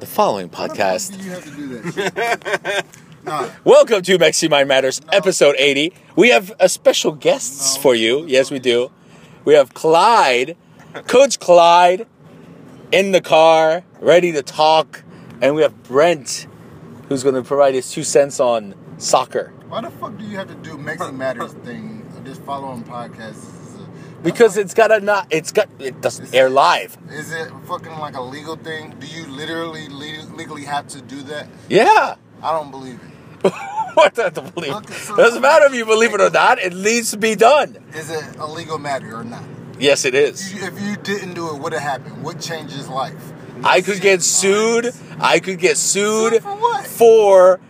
The following Why the fuck podcast. you have to do nah, Welcome to Mexi Mind Matters, episode 80. We have a special guests No. for you. Yes, we do. We have Clyde, Coach Clyde, in the car, ready to talk. And we have Brent, who's going to provide his two cents on soccer. why the fuck do you have to do Mexi Matters thing? This following podcast. Is a, Because it's got a not, it's got, it doesn't air live. is it fucking like a legal thing? Do you literally le- legally have to do that? Yeah. I don't believe it. what do I have to believe? Okay, so- Doesn't matter if you believe it or not, it needs to be done. Is it a legal matter or not? Yes, it is. You- If you didn't do it, what would happen? What changes life? I could get sued. I could get sued Sued for what? for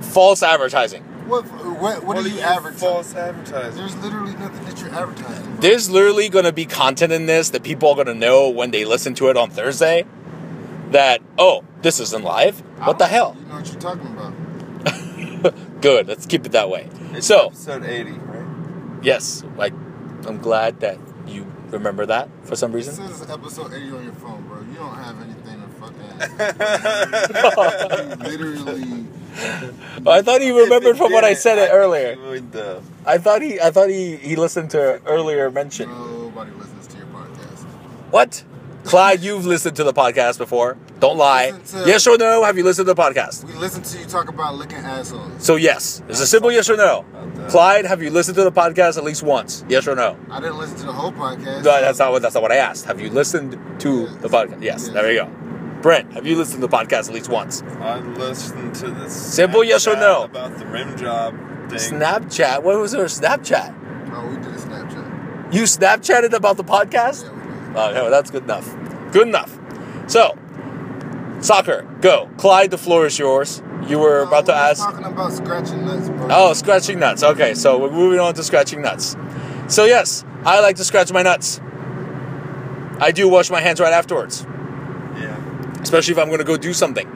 false advertising. What what, what, are you advertising? False advertising. There's literally nothing that you're advertising. There's literally going to be content in this that people are going to know when they listen to it on Thursday. That oh, this isn't live. What the ah, hell? You know what you're talking about. Good. Let's keep it that way. It's So episode 80, right? yes, like I'm glad that you remember that for some reason. says episode 80 on your phone, bro. You don't have anything literally. I thought he remembered from what I said it earlier. I thought he I thought he he listened to earlier mention. Nobody listens to your podcast. What? Clyde, you've listened to the podcast before. Don't lie. To- Yes or no? Have you listened to the podcast? We listened to you talk about licking assholes. So yes, it's a simple yes or no. Clyde, have you listened to the podcast at least once? Yes or no? I didn't listen to the whole podcast. No, that's not what that's not what I asked. Have you listened to the podcast? Yes, Yes. there you go. Brent, have you listened to the podcast at least once? I listened to this. Simple yes or no? About the rim job thing. Snapchat. What was there? Snapchat. Oh, we did a Snapchat. You Snapchatted about the podcast? Yeah, we did. Oh, no, that's good enough. Good enough. So, soccer, go. Clyde, the floor is yours. You were No, about to were ask. talking about scratching nuts, bro. Oh, scratching nuts. Okay, so we're moving on to scratching nuts. So yes, I like to scratch my nuts. I do wash my hands right afterwards, Yeah. Especially if I'm going to go do something.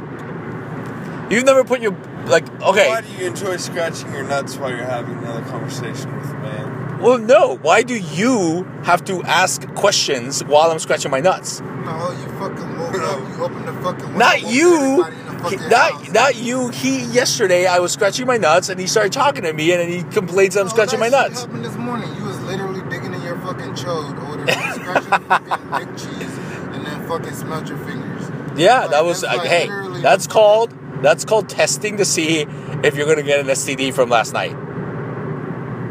You've never put your like okay. Why do you enjoy scratching your nuts while you're having another conversation with a man? Well, no. Why do you have to ask questions while I'm scratching my nuts? No, you fucking woke up. You opened the fucking. window, Not you. everybody in the He- not not you. He yesterday I was scratching my nuts and he started talking to me and then he complains that I'm No, scratching my that shit nuts. happened this morning. You was literally digging in your fucking chode or whatever, scratching the fucking big cheese, and then fucking smelt your fingers. Yeah, Like, that was that's like hey. That's called that's called testing to see if you're gonna get an STD from last night.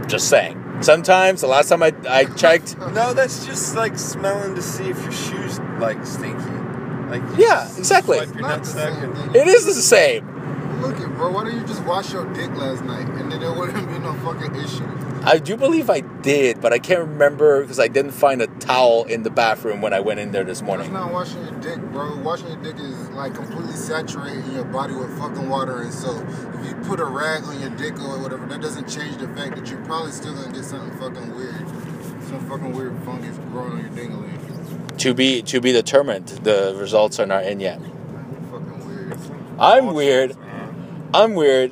Just saying. Sometimes the last time I I checked, No, that's just like smelling to see if your shoes like stinky. Like Yeah, exactly. Wipe your Not the same it is the same. Look it, bro. Why don't you just wash your dick last night, and then there wouldn't be no fucking issue. I do believe I did, but I can't remember because I didn't find a towel in the bathroom when I went in there this morning. That's not washing your dick, bro. Washing your dick is like completely saturating your body with fucking water and soap. If you put a rag on your dick or whatever, that doesn't change the fact that you're probably still gonna get something fucking weird. Some fucking weird fungus growing on your dingling. To be to be determined. The results are not in yet. Fucking weird. I'm weird. I'm weird.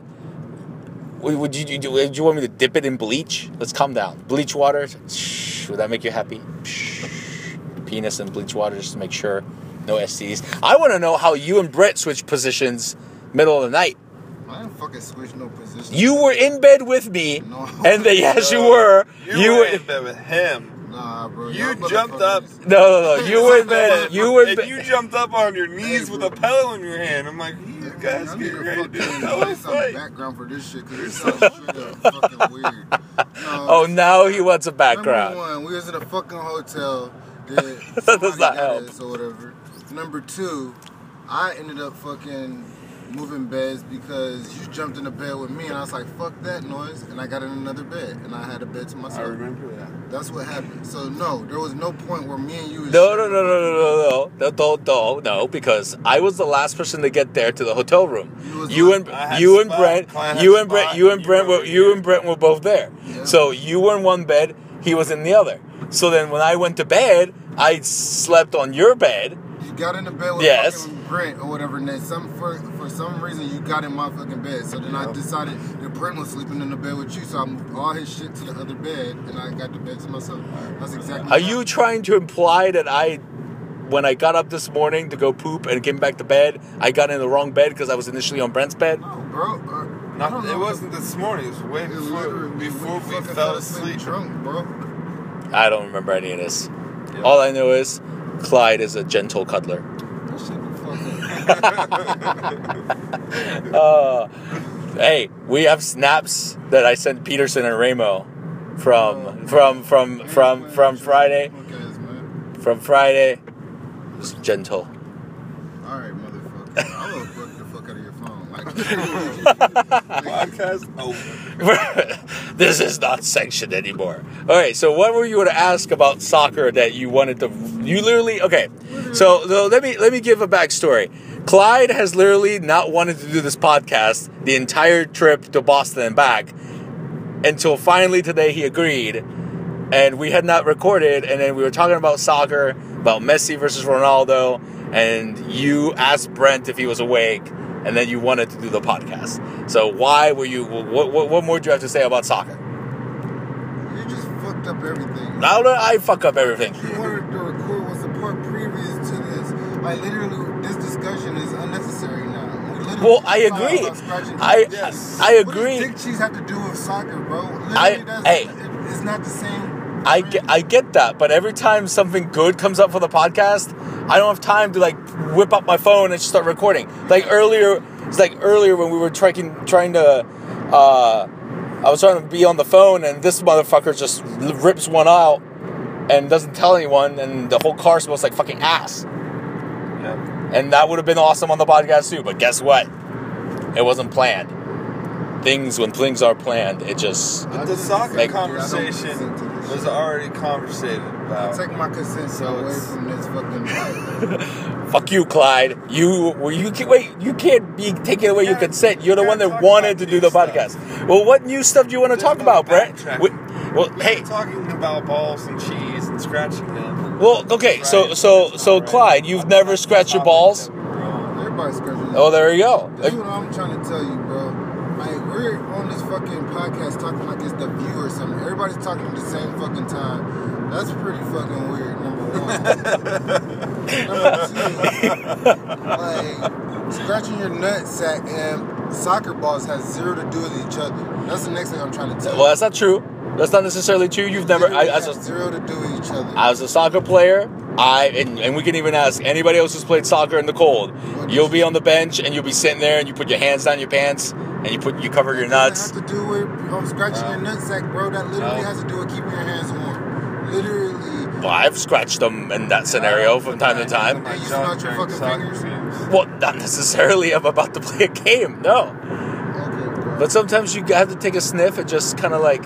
Would would you, do, would you want me to dip it in bleach? Let's calm down. Bleach water. Shh, Would that make you happy? Shh. Penis and bleach water just to make sure no STDs. I want to know how you and Brett switch positions middle of the night. I didn't fucking switch no position. You were in bed with me, No. and then yes, you were. You, You were were. in bed with him. Nah, bro. You jumped up. No, no, no. You were in bed. You were in and you jumped up on your knees with a pillow in your hand. I'm like, you guys I getting need ready to to do a fucking pillow play some fight. background for this shit because it sounds straight up fucking weird. No, Oh, now he wants a Number background. one, we was in a fucking hotel. That That does not help. or whatever. Number two, I ended up fucking moving beds because you jumped in the bed with me and I was like, fuck that noise. And I got in another bed and I had a bed to myself. I myself. remember that. That's what happened. So, no, there was no point where me and you was No, no, no, no, no, no, no, no, no, no, because I was the last person to get there to the hotel room. You You the- and I had you and. Brent, you and Brent, you and Brent were were you and Brent were both there. Yeah. So you were in one bed, he was in the other. So then when I went to bed, I slept on your bed. You got in the bed with Yes. fucking Brent or whatever, and then some for for some reason you got in my fucking bed. So then I decided that Brent was sleeping in the bed with you, so I moved all his shit to the other bed, and I got the bed to myself. That's exactly. Are you happened. trying to imply that I when I got up this morning to go poop and came back to bed, I got in the wrong bed because I was initially on Brent's bed. No, bro. Uh, Not, it wasn't this morning. It was way It before before we fell asleep asleep. drunk, bro. I don't remember any of this. Yeah. All I know is Clyde is a gentle cuddler. That shit be fucking. Uh, hey, we have snaps that I sent Peterson and Ramo from from from from from Friday. Punk ass, man. From Friday. It's gentle. All right, motherfucker. I will fuck the fuck out of your phone. Like, Podcast over. this is not sanctioned anymore. All right, so what were you going to ask about soccer that you wanted to? You literally okay. So, so let me let me give a backstory. Clyde has literally not wanted to do this podcast the entire trip to Boston and back until finally today he agreed, and we had not recorded. And then we were talking about soccer, about Messi versus Ronaldo, and you asked Brent if he was awake, and then you wanted to do the podcast. So why were you? What what, what more do you have to say about soccer? you just fucked up everything. Now that I fuck up everything. You wanted to record was the part previous to this. Like literally, this discussion is unnecessary now. We Well, I agree. I. Yes. I What agree. does dick cheese have to do with soccer, bro? Literally, I- hey. it- it's not the same. I get, I get that, but every time something good comes up for the podcast, I don't have time to like whip up my phone and just start recording. Like earlier, it's like earlier when we were trying trying to, uh, I was trying to be on the phone and this motherfucker just rips one out and doesn't tell anyone, and the whole car smells like fucking ass. Yeah. And that would have been awesome on the podcast too. But guess what? It wasn't planned. Things when things are planned, it just I The soccer Like- conversation consent this was already conversated about. Take my consent So away it's- from this fucking. Fuck you, Clyde. You well, you can wait. You can't be taking away your consent. You're the one that wanted to do the stuff. podcast. Well, what new stuff do you want to talk about, Brett? backtracking. We- well, We hey. were talking about balls and cheese and scratching them. Well, okay. So so so Clyde, you've never scratched your balls. Everybody's scratching. Oh, there you go. That's what I'm trying to tell you, bro. Like we're on this fucking podcast talking like it's the view or something. Everybody's talking at the same fucking time. That's pretty fucking weird. Number one. number two, like scratching your nut sack and soccer balls has zero to do with each other. That's the next thing I'm trying to tell Well, you. that's not true. That's not necessarily true. You've never. I, as a, zero to do with each other. as a soccer player, I and, and we can even ask anybody else who's played soccer in the cold. You'll be on the bench and you'll be sitting there and you put your hands down your pants and you put you cover your nuts. doesn't have to do with um, scratching No. your nutsack, bro. That literally No. has to do with keeping your hands warm. Literally. Well, I've scratched them in that scenario from time to time. Are you using out your fucking fingers? Well, not necessarily. I'm about to play a game. No, Okay, bro. but sometimes you have to take a sniff and just kind of like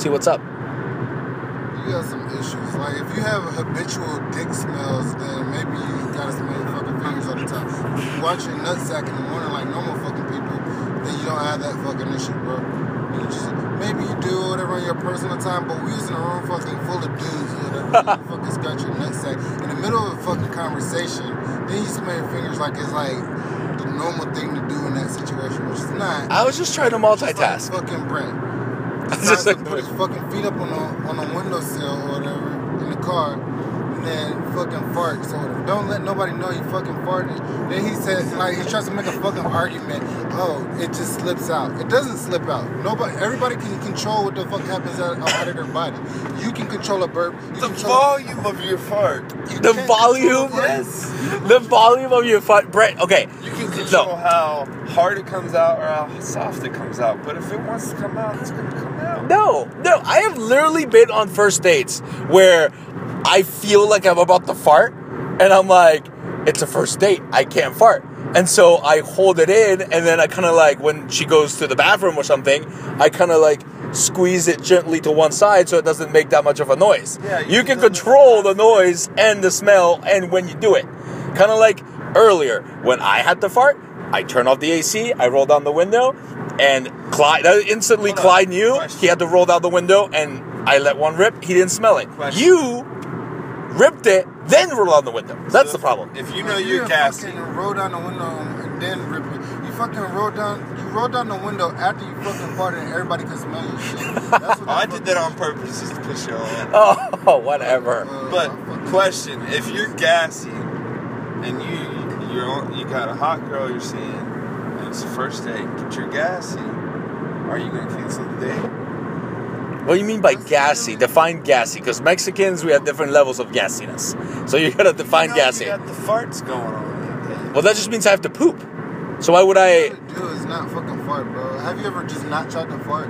see what's up. You got some issues. Like if you have a habitual dick smells, then maybe you gotta smell your fucking fingers all the time. If you watch your nutsack in the morning like normal fucking people, then you don't have that fucking issue, bro. You just maybe you do whatever in your personal time, but we was in a room fucking full of dudes or whatever. you fucking scratch your nutsack in the middle of a fucking conversation. Then you smell your fingers like it's like the normal thing to do in that situation, which is not. I was just trying to Just like multitask. fucking Brent. Just to put his fucking feet up on the on the windowsill or whatever in the car, and then fucking fart. So don't let nobody know you fucking farted. Then he says like he tries to make a fucking argument. Oh, it just slips out. It doesn't slip out. Nobody, everybody can control what the fuck happens out, out of their body. You can control a burp. You The control volume of your fart. you The volume? control a burp. Yes. The volume of your fart. Brett. Okay, You can control no, how hard it comes out or how soft it comes out. But if it wants to come out, it's going to come out. no, no. I have literally been on first dates where I feel like I'm about to fart, and I'm like, it's a first date. I can't fart. And so I hold it in, and then I kind of like, when she goes to the bathroom or something, I kind of like squeeze it gently to one side so it doesn't make that much of a noise. Yeah, you, you can control the noise and the smell, and when you do it. Kind of like earlier, when I had to fart, I turn off the AC, I roll down the window, and Clyde, instantly Hold on. Clyde knew Question. he had to roll down the window, and I let one rip, he didn't smell it. Question. You ripped it, then roll down the window. That's the problem. If you know You you're gassy, fucking roll down the window and then rip it. You fucking roll down. You roll down the window after you fucking farted and everybody can smell your shit. That's what oh, I did that on purpose just to piss you off. Oh, whatever. uh, But question: If you're gassy and you you're on, you got a hot girl you're seeing and it's the first date, but you're gassy, are you gonna cancel the date? What do you mean by gassy? Define gassy, because Mexicans we have different levels of gassiness. So you gotta define You know, gassy. You got the farts going on. Well, that just means I have to poop. So why would I? What you do is not fucking fart, bro. Have you ever just not tried to fart?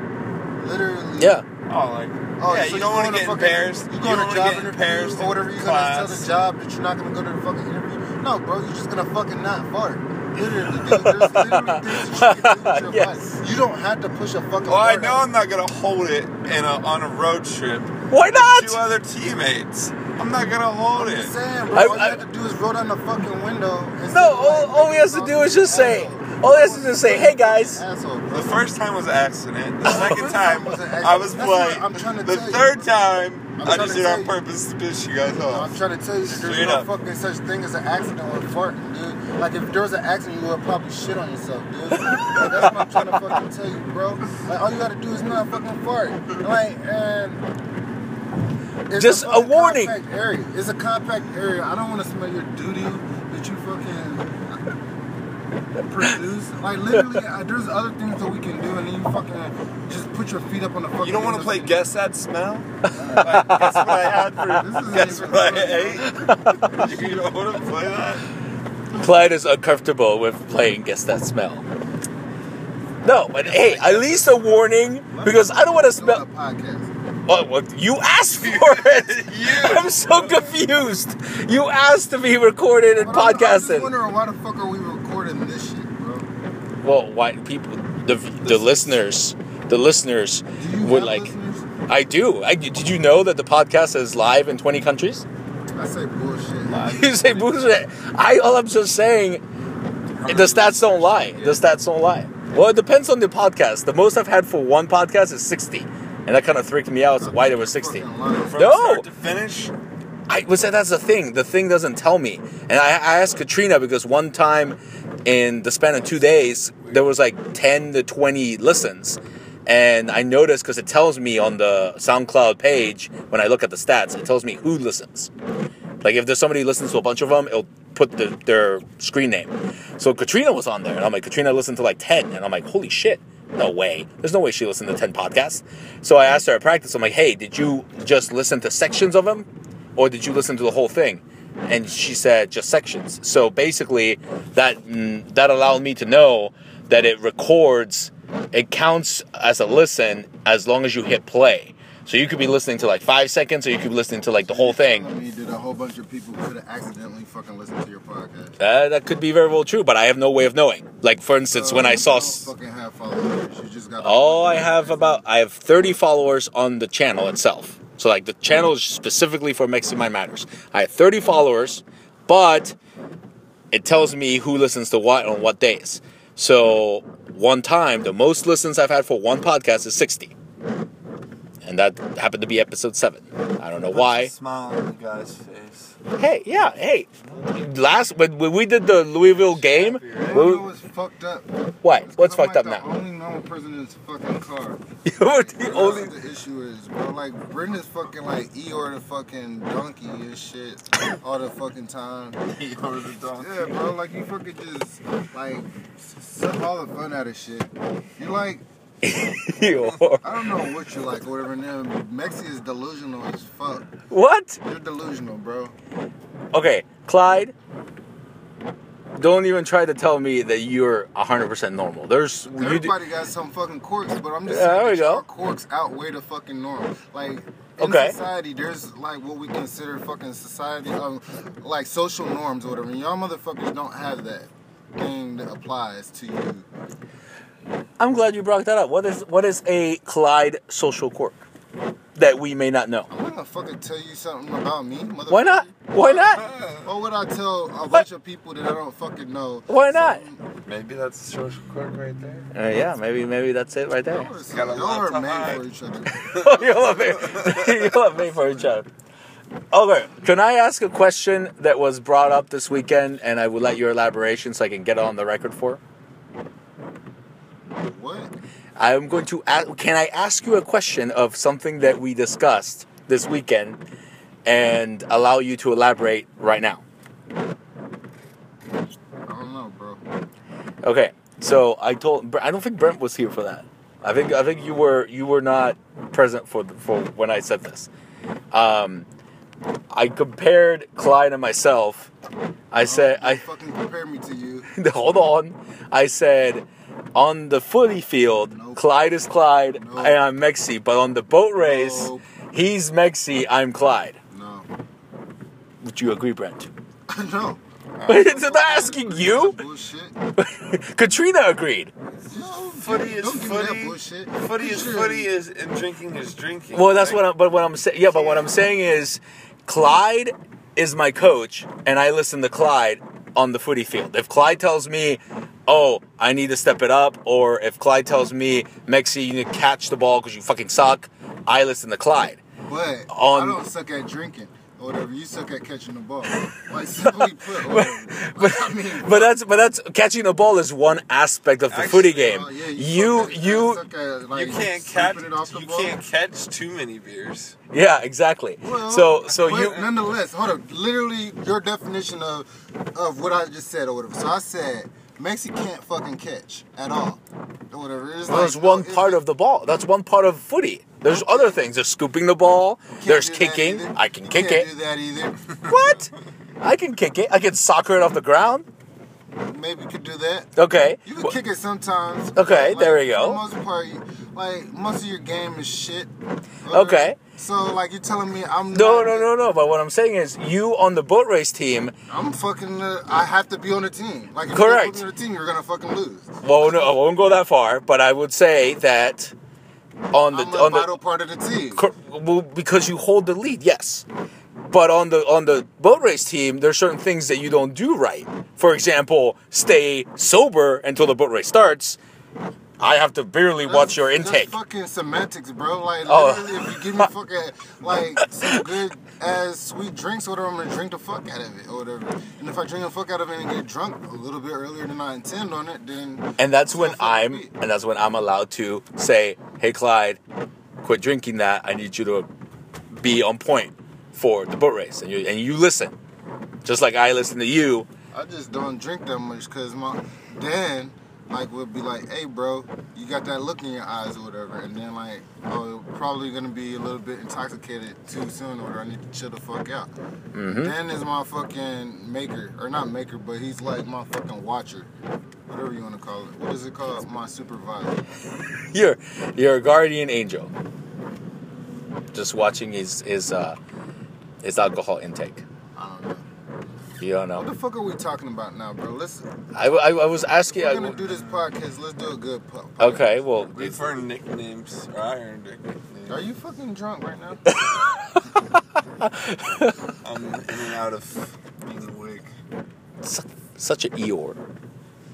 Literally. Yeah. Oh, like Oh, yeah, so you don't want going to get fucking- embarrassed. You You go don't to want a to job get interview embarrassed or whatever. in You're gonna tell class. the job that you're not gonna go to the fucking interview. No, bro. You're just gonna fucking not fart. Literally, dude, there's literally things you can do with your Yes. body. You don't have to push a fucking. Well, I know out. I'm not gonna hold it in a, on a road trip. Why not? Two other teammates. I'm not gonna hold I'm it. just saying, bro. I- all you I- have to do is roll down the fucking window. and No, say, all, like, all he has to do is just say. All he has to do is say, "Hey guys." Asshole. The first time was an accident. The second time, time was. I was That's what polite. I'm trying to the tell you. third time, I'm I just did it tell on you. purpose to piss you guys off. I'm trying to tell you there's Straight no up. fucking such thing as an accident with farting, dude. Like if there was an accident, you would probably shit on yourself, dude. Like, that's what I'm trying to fucking tell you, bro. Like all you gotta do is not fucking fart. Like and it's Just a fucking warning. Area. It's a compact area. I don't want to smell your doo doo that you fucking produce. Like literally, uh, there's other things that we can do, and then you fucking just put your feet up on the fucking. You don't want to play guess that smell? like, guess what I had for This isn't guess even what I ate? you don't want to play that? Clyde is uncomfortable with playing Guess That Smell. No, but hey, at least a warning because I don't want to Doing a smell. podcast. Oh, well, you asked for it. You. I'm so confused. You asked to be recorded and But I'm- I'm just podcasted. wondering why the fuck are we recording this shit, bro? Well, why people, the the listeners, the listeners would like. listeners? I do. I, did you know that the podcast is live in 20 countries? I say bullshit. Live. You say bullshit. I all I'm just saying, the stats don't lie. The stats don't lie. Well, it depends on the podcast. The most I've had for one podcast is 60, and that kind of freaked me out. Why there was 60? Fucking lying. From No. start to finish, I was say that's the thing. The thing doesn't tell me. And I, I asked Katrina because one time in the span of two days, there was like 10 to 20 listens. And I noticed because it tells me on the SoundCloud page, when I look at the stats, it tells me who listens. Like if there's somebody who listens to a bunch of them, it'll put the, their screen name. So Katrina was on there. And I'm like, Katrina listened to like 10. And I'm like, holy shit. No way. There's no way she listened to 10 podcasts. So I asked her at practice, I'm like, hey, did you just listen to sections of them? Or did you listen to the whole thing? And she said just sections. So basically, that mm, that allowed me to know that it records, it counts as a listen as long as you hit play. So you could be listening to like five seconds, or you could be listening to like the whole thing. Telling me that a whole bunch of people could have accidentally fucking listened to your podcast. Uh, that could be very well true, but I have no way of knowing. Like for instance, when Uh, I you saw. don't s- fucking have followers. You just got. Oh, I have about I have 30 followers on the channel itself. So like the channel is specifically for Mexican Mind Matters. I have 30 followers, but it tells me who listens to what on what days. So one time, the most listens I've had for one podcast is 60. And that happened to be episode 7. I don't know why. Smile on the guy's face. Hey, yeah, hey. Last when, when we did the Louisville game, know we- what's fucked up? what? What's fucked up like now? The only normal person in this fucking car. You're the only what the issue is, bro. Like Brenda's fucking like Eeyore the fucking donkey and shit all the fucking time. Over the dog. Yeah, bro. Like you fucking just like suck all the fun out of shit. You like Eeyore. I don't know what you like or whatever. Then Mexi is delusional as fuck. What? You're delusional, bro. Okay, Clyde. Don't even try to tell me that you're 100% normal. There's you do, Everybody got some fucking quirks, but I'm just Yeah, saying there we go. quirks outweigh the fucking norm. Like in Okay. society, there's like what we consider fucking society, um, like social norms or whatever. And y'all motherfuckers don't have that thing that applies to you. I'm glad you brought that up. What is what is a Clyde social quirk that we may not know? I'm gonna fucking tell you something about me, motherfucker. Why not? Why not? Or would I tell a bunch of people that I don't fucking know? Why not? something? Maybe that's a social quirk right there. Uh, yeah, maybe maybe that's it right there. Y'all are, Got a y'all are made hide. for each other. you love me. you love me for each other. Okay, can I ask a question that was brought up this weekend, and I would like your elaboration so I can get it on the record for? What? I'm going to ask, can I ask you a question of something that we discussed this weekend and allow you to elaborate right now? I don't know, bro. Okay, so I told I don't think Brent was here for that. I think I think you were you were not present for for when I said this. Um, I compared Clyde and myself. I said I fucking compare me to you. hold on. I said on the footy field, Nope. Clyde is Clyde Nope. and I'm Mexi, but on the boat race, Nope. he's Mexi, I'm Clyde. No. Would you agree, Brent? no. But it's not asking you. Katrina agreed. No, Footy is don't give me that footy. Footy is footy is and drinking is drinking. Well, that's what. I'm, but what I'm saying, yeah. But what I'm saying is, Clyde is my coach, and I listen to Clyde on the footy field. If Clyde tells me, "Oh, I need to step it up," or if Clyde tells me, "Mexi, you need to catch the ball because you fucking suck," I listen to Clyde. But On- I don't suck at drinking or whatever. You suck at catching the ball. Like simply put, or. But, I mean, but that's but that's catching the ball is one aspect of the Actually, footy game. uh, yeah, you suck at- you suck at, like, you can't catch. it off the You ball. can't catch too many beers. yeah exactly. Well, so so but you nonetheless, hold up. Literally, your definition of of what I just said or whatever. So I said Mexi can't fucking catch at all whatever. It's well, that's like, one no, it- part of the ball. That's one part of footy. There's other things. There's scooping the ball. There's kicking. I can You kick can't it. Do that either. What? I can kick it. I can soccer it off the ground. Maybe you could do that. Okay. You can Well, kick it sometimes. Okay, Like, there we go. For the most part, you- like most of your game is shit. Okay. So like you're telling me I'm No, not- no, no, no. But what I'm saying is, you on the boat race team. I'm fucking. Uh, I have to be on the team. Like if Correct. you on the team, you're gonna fucking lose. Well, no, I won't go that far. But I would say that on the I'm on the part of the team. Cor- well, because you hold the lead, yes. But on the on the boat race team, there's certain things that you don't do right. For example, stay sober until the boat race starts. I have to barely watch your intake. That's fucking semantics, bro. Like Oh. literally, if you give me fucking like some good ass sweet drinks whatever, I'm gonna drink the fuck out of it or whatever. And if I drink the fuck out of it and get drunk a little bit earlier than I intend on it, then And that's when I'm and that's when I'm allowed to say, "Hey Clyde, quit drinking that. I need you to be on point for the boat race." And you and you listen. Just like I listen to you. I just don't drink that much because my Dan like would be like, "Hey, bro, you got that look in your eyes or whatever," and then like, "Oh, probably gonna be a little bit intoxicated too soon, or I need to chill the fuck out." Mm-hmm. Dan is my fucking maker, or not maker, but he's like my fucking watcher, whatever you want to call it. What is it called? My supervisor. You're you're a guardian angel. Just watching his his uh his alcohol intake. I don't know. You don't What the fuck are we talking about now, bro? Let's. I, I, I was asking. We're I, gonna do this podcast. Let's do a good po- okay, well, We've earned nicknames. Or I earned a nickname. Are you fucking drunk right now? I'm in and out of being awake. su- such a Eeyore.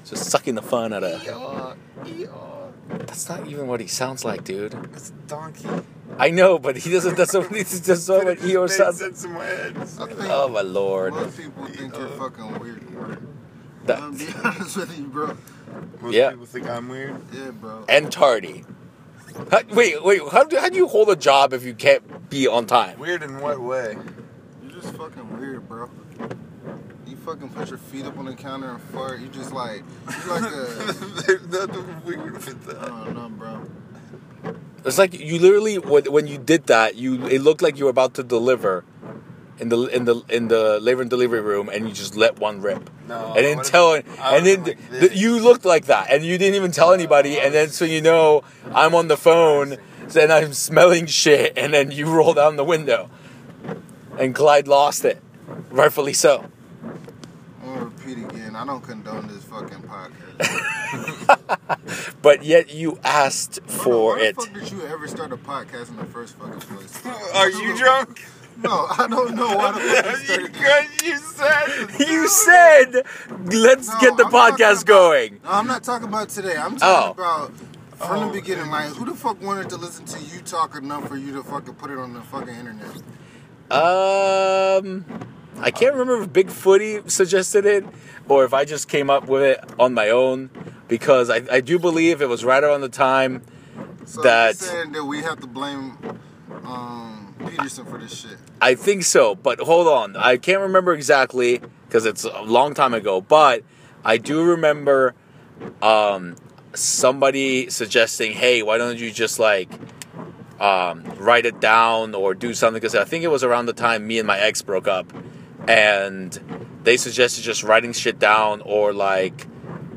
Just sucking the fun out of. Eeyore, Eeyore. That's not even what he sounds like, dude. It's a donkey. I know, but he doesn't. That's what he just what It Eeyore made sounds. sense in my head. Think Oh my lord. most people think you're Uh, fucking weird. Bro. That- I'm be honest with you, bro. Most Yeah. people think I'm weird. Yeah, bro. and tardy. How, wait, wait. How do, how do you hold a job if you can't be on time? Weird in what way? You're just fucking weird, bro. You fucking put your feet up on the counter and fart. You just like, you like a. There's nothing weird with I that. don't know, bro. It's like you literally when, when you did that, you it looked like you were about to deliver in the in the in the labor and delivery room, and you just let one rip. No, and then what if- tell I and then would've been like th- this. you looked like that, and you didn't even tell anybody, and then so you know I'm on the phone, and I'm smelling shit, and then you roll down the window, and Clyde lost it, rightfully so. I'm gonna repeat again. I don't condone this fucking podcast. But yet you asked for why it. the fuck did you ever start a podcast in the first fucking place? Are you drunk? No, I don't know why the fuck you started. Because you said. You said, let's No, get the I'm podcast about- going. No, I'm not talking about today. I'm Oh. talking about from Oh. the beginning. Like, who the fuck wanted to listen to you talk enough for you to fucking put it on the fucking internet? Um, I can't remember if Big Footy suggested it or if I just came up with it on my own because I, I do believe it was right around the time So that- you're saying that we have to blame um, Peterson for this shit. I think so, but hold on. I can't remember exactly because it's a long time ago, but I do remember um, somebody suggesting, "Hey, why don't you just like um, write it down or do something?" Because I think it was around the time me and my ex broke up, and they suggested just writing shit down or like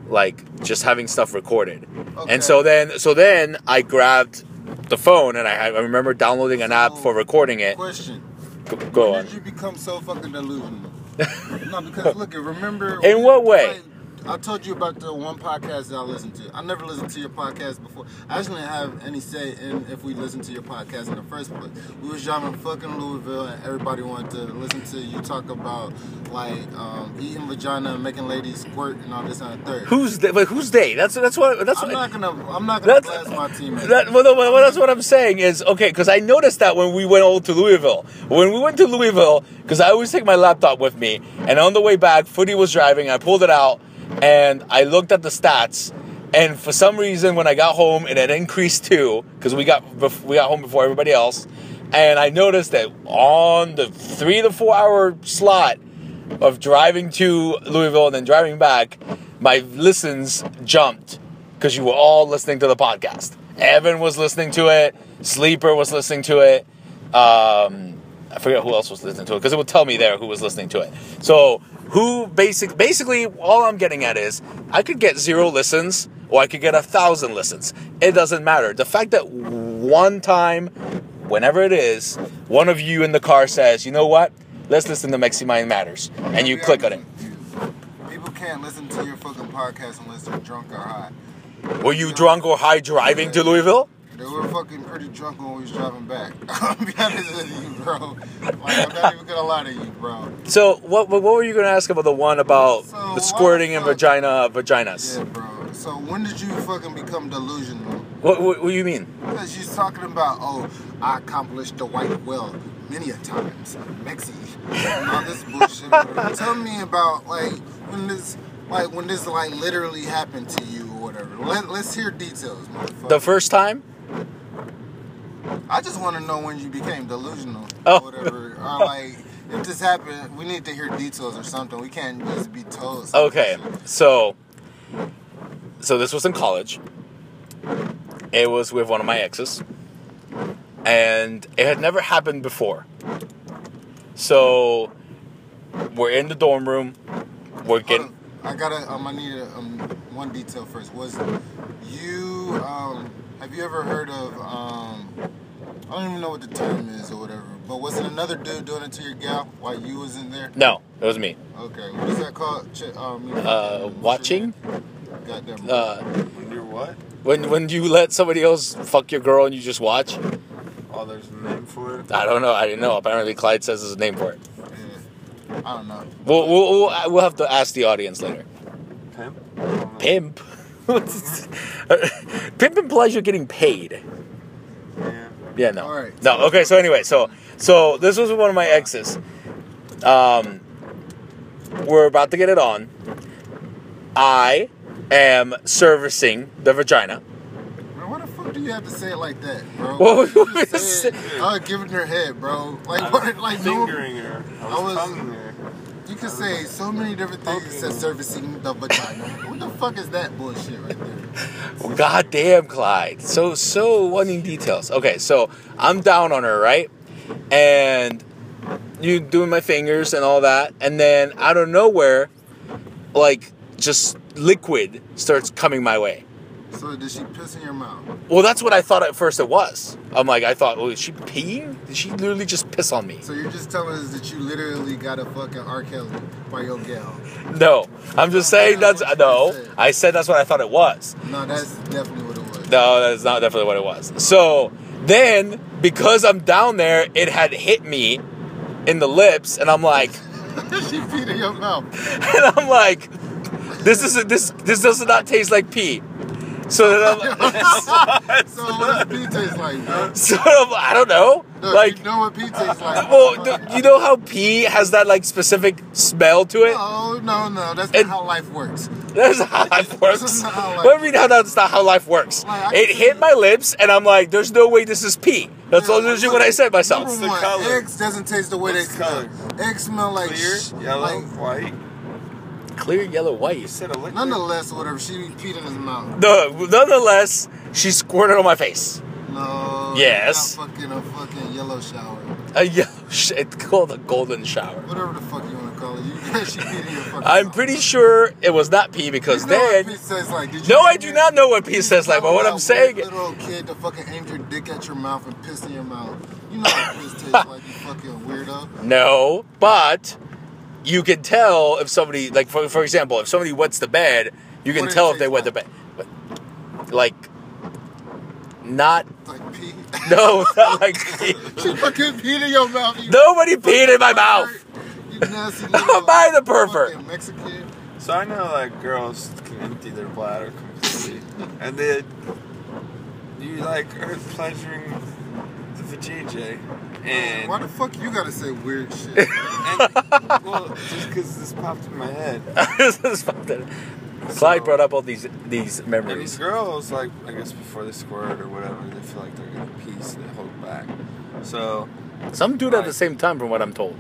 like just having stuff recorded. Okay. And so then, so then I grabbed the phone and I, I remember downloading an app for recording it. Question. Go, go on. did you become so fucking delusional? no, because look, remember. In what way? like, I told you about the one podcast that I listened to. I never listened to your podcast before. I actually didn't have any say in if we listened to your podcast in the first place. We was driving fucking Louisville, and everybody wanted to listen to you talk about like um, eating vagina and making ladies squirt and all this and the third. Who's they? But who's they? That's that's what that's I'm what. not gonna. I'm not gonna That's- blast my teammate. That, well, no, well, that's what I'm saying is okay because I noticed that when we went over to Louisville. When we went to Louisville, because I always take my laptop with me, and on the way back, Footy was driving. I pulled it out and I looked at the stats, and for some reason, when I got home, it had increased too because we got we got home before everybody else, and I noticed that on the three to four hour slot of driving to Louisville and then driving back, my listens jumped because you were all listening to the podcast. Evan was listening to it. Sleeper was listening to it. Um, I forget who else was listening to it because it would tell me there who was listening to it. So who basic basically all I'm getting at is I could get zero listens or I could get a thousand listens. It doesn't matter. The fact that one time, whenever it is, one of you in the car says, you know what? Let's listen to Mexi Mind Matters. And you click on it. People can't listen to your fucking podcast unless they're drunk or high. Were you drunk or high driving to Louisville? They were fucking pretty drunk when we was driving back. I'll be honest with you, bro. Like, I'm not even gonna lie to you, bro. So what what were you going to ask about the one about So, the squirting and vagina vaginas? Yeah, bro. So when did you fucking become delusional? What, what what do you mean? Because she's talking about, oh, I accomplished the white will many a times, Mexi, all this bullshit. Tell me about like when this, like when this like literally happened to you or whatever. Let, let's hear details, motherfucker. The first time? I just want to know when you became delusional Oh. or whatever. or like, if this happened, we need to hear details or something. We can't just be told. Okay, so so this was in college. It was with one of my exes, and it had never happened before. So we're in the dorm room. We're getting. I gotta. Um, I need a, um, one detail first. Was you? Um, have you ever heard of? Um, I don't even know what the term is or whatever. But was it another dude doing it to your gal while you was in there? No, it was me. Okay. What is that called? Ch- um, Uh, watching. Goddamn. Uh, When you're what? when when you let somebody else fuck your girl and you just watch. Oh, there's a name for it. I don't know. I didn't know. Apparently, Clyde says there's a name for it. yeah. I don't know. We'll, we'll, we'll, we'll have to ask the audience later. Pimp. I don't know. Pimp. Pimp and you're getting paid. Yeah. Yeah, no. All right. No, okay, so anyway, so so this was one of my exes. Um we're about to get it on. I am servicing the vagina. Man, why the fuck do you have to say it like that, bro? What would you Just want me to say it. say? I was giving her head, bro. Like what? was Like no, fingering her. I was, I was- tonguing her. You can say so many different things. It says servicing the vagina. what the fuck is that bullshit right there? Well, God damn, Clyde. So so wanting details. Okay, so I'm down on her, right? And you doing my fingers and all that, and then out of nowhere, like just liquid starts coming my way. So did she piss in your mouth? Well, that's what I thought at first it was. I'm like, I thought, oh, is she peeing? Did she literally just piss on me? So you're just telling us that you literally got a fucking R. Kelly by your gal. No, I'm just saying that's no. I said that's what I thought it was. No, that's definitely what it was. No, that's not definitely what it was. So then, because I'm down there, it had hit me in the lips, and I'm like, she peed in your mouth. and I'm like, this is this this does not taste like pee. So then I'm, So what does pee taste like, bro? so I'm, I don't know. No, like, you know what pee tastes like. well, do you know how pee has that like specific smell to it? No, no, no. That's not And- how life works. That's how life works. This is not how life What do you mean how that's not how life works? Like, It hit my lips, and I'm like, "There's no way this is pee." That's Yeah, literally what I said myself. Number the one, color? eggs doesn't taste the way What's they the smell. Eggs smell like Clear, sh- yellow, like white. Clear yellow, You white. said a liquid. nonetheless whatever. She peed in his mouth. No, nonetheless, she squirted on my face. No. Yes. Not fucking a fucking yellow shower. A yellow. Sh- it's called a golden shower. Whatever the fuck you want to call it. You she peed in your fucking I'm mouth. pretty sure it was not pee because You know what pee tastes like. Did you No, I do hear- not know what pee you says like, but what I'm about saying. weird Little kid to fucking aimed your dick at your mouth and pissed in your mouth. You know what piss tastes like, you fucking weirdo. No, but you can tell if somebody, like for, for example, if somebody wets the bed, you can tell if they wet the bed. But, like, not like pee. no, not like pee. she fucking peed in your mouth. You Nobody peed in my mouth. You nasty little Am I the pervert? fucking Mexican. So I know like girls can empty their bladder completely, and then you like are pleasuring the vajayjay, and Why the fuck you gotta say weird shit? and well, just because this popped in my head. This is fucking- Clyde brought up all these these And these girls, like, I guess before they squirt or whatever, they feel like they're gonna pee, so they hold back. So, Some do it at the same time, from what I'm told.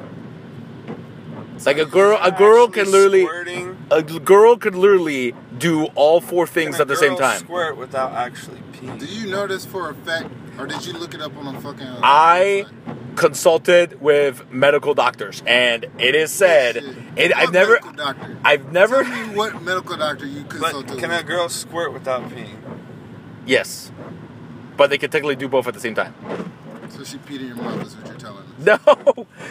It's Like a girl, a girl can literally, squirting, a girl could literally do all four things can a at the same girl time. Squirt without actually peeing. Do you know this for a fact, or did you look it up on a fucking? uh, I website? consulted with medical doctors, and it is said, Shit. it, I've never, medical Doctor? I've never, Tell me what medical doctor you But consulted can a girl squirt without peeing? yes, but they can technically do both at the same time. So she peed in your mouth, is what you're telling us. No,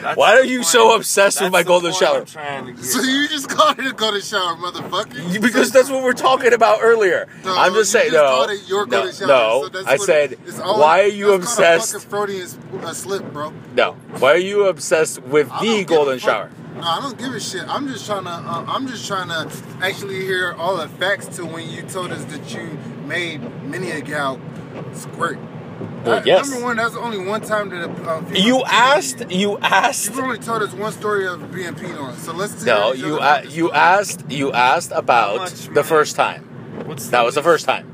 That's why are you point- so obsessed with my golden shower? I'm trying to get So you just called it a golden shower, motherfucker. Because that's what we're talking about earlier. No, I'm just you saying, just no, it your no, shower, no. so that's I said, it- it's always- why are you that's called a obsessed? fucking Freudian s- slip, bro. No, why are you obsessed with I the golden shower? No, I don't give a shit. I'm just trying to. Uh, I'm just trying to actually hear all the facts to when you told us that you made many a gal squirt. Well, yes. Number one, that's only one time that a uh, female You peed asked, you asked. You've only told us one story of being peed on. So let's see. No, you a- you asked, you asked about much the money? first time. What's That was the first time.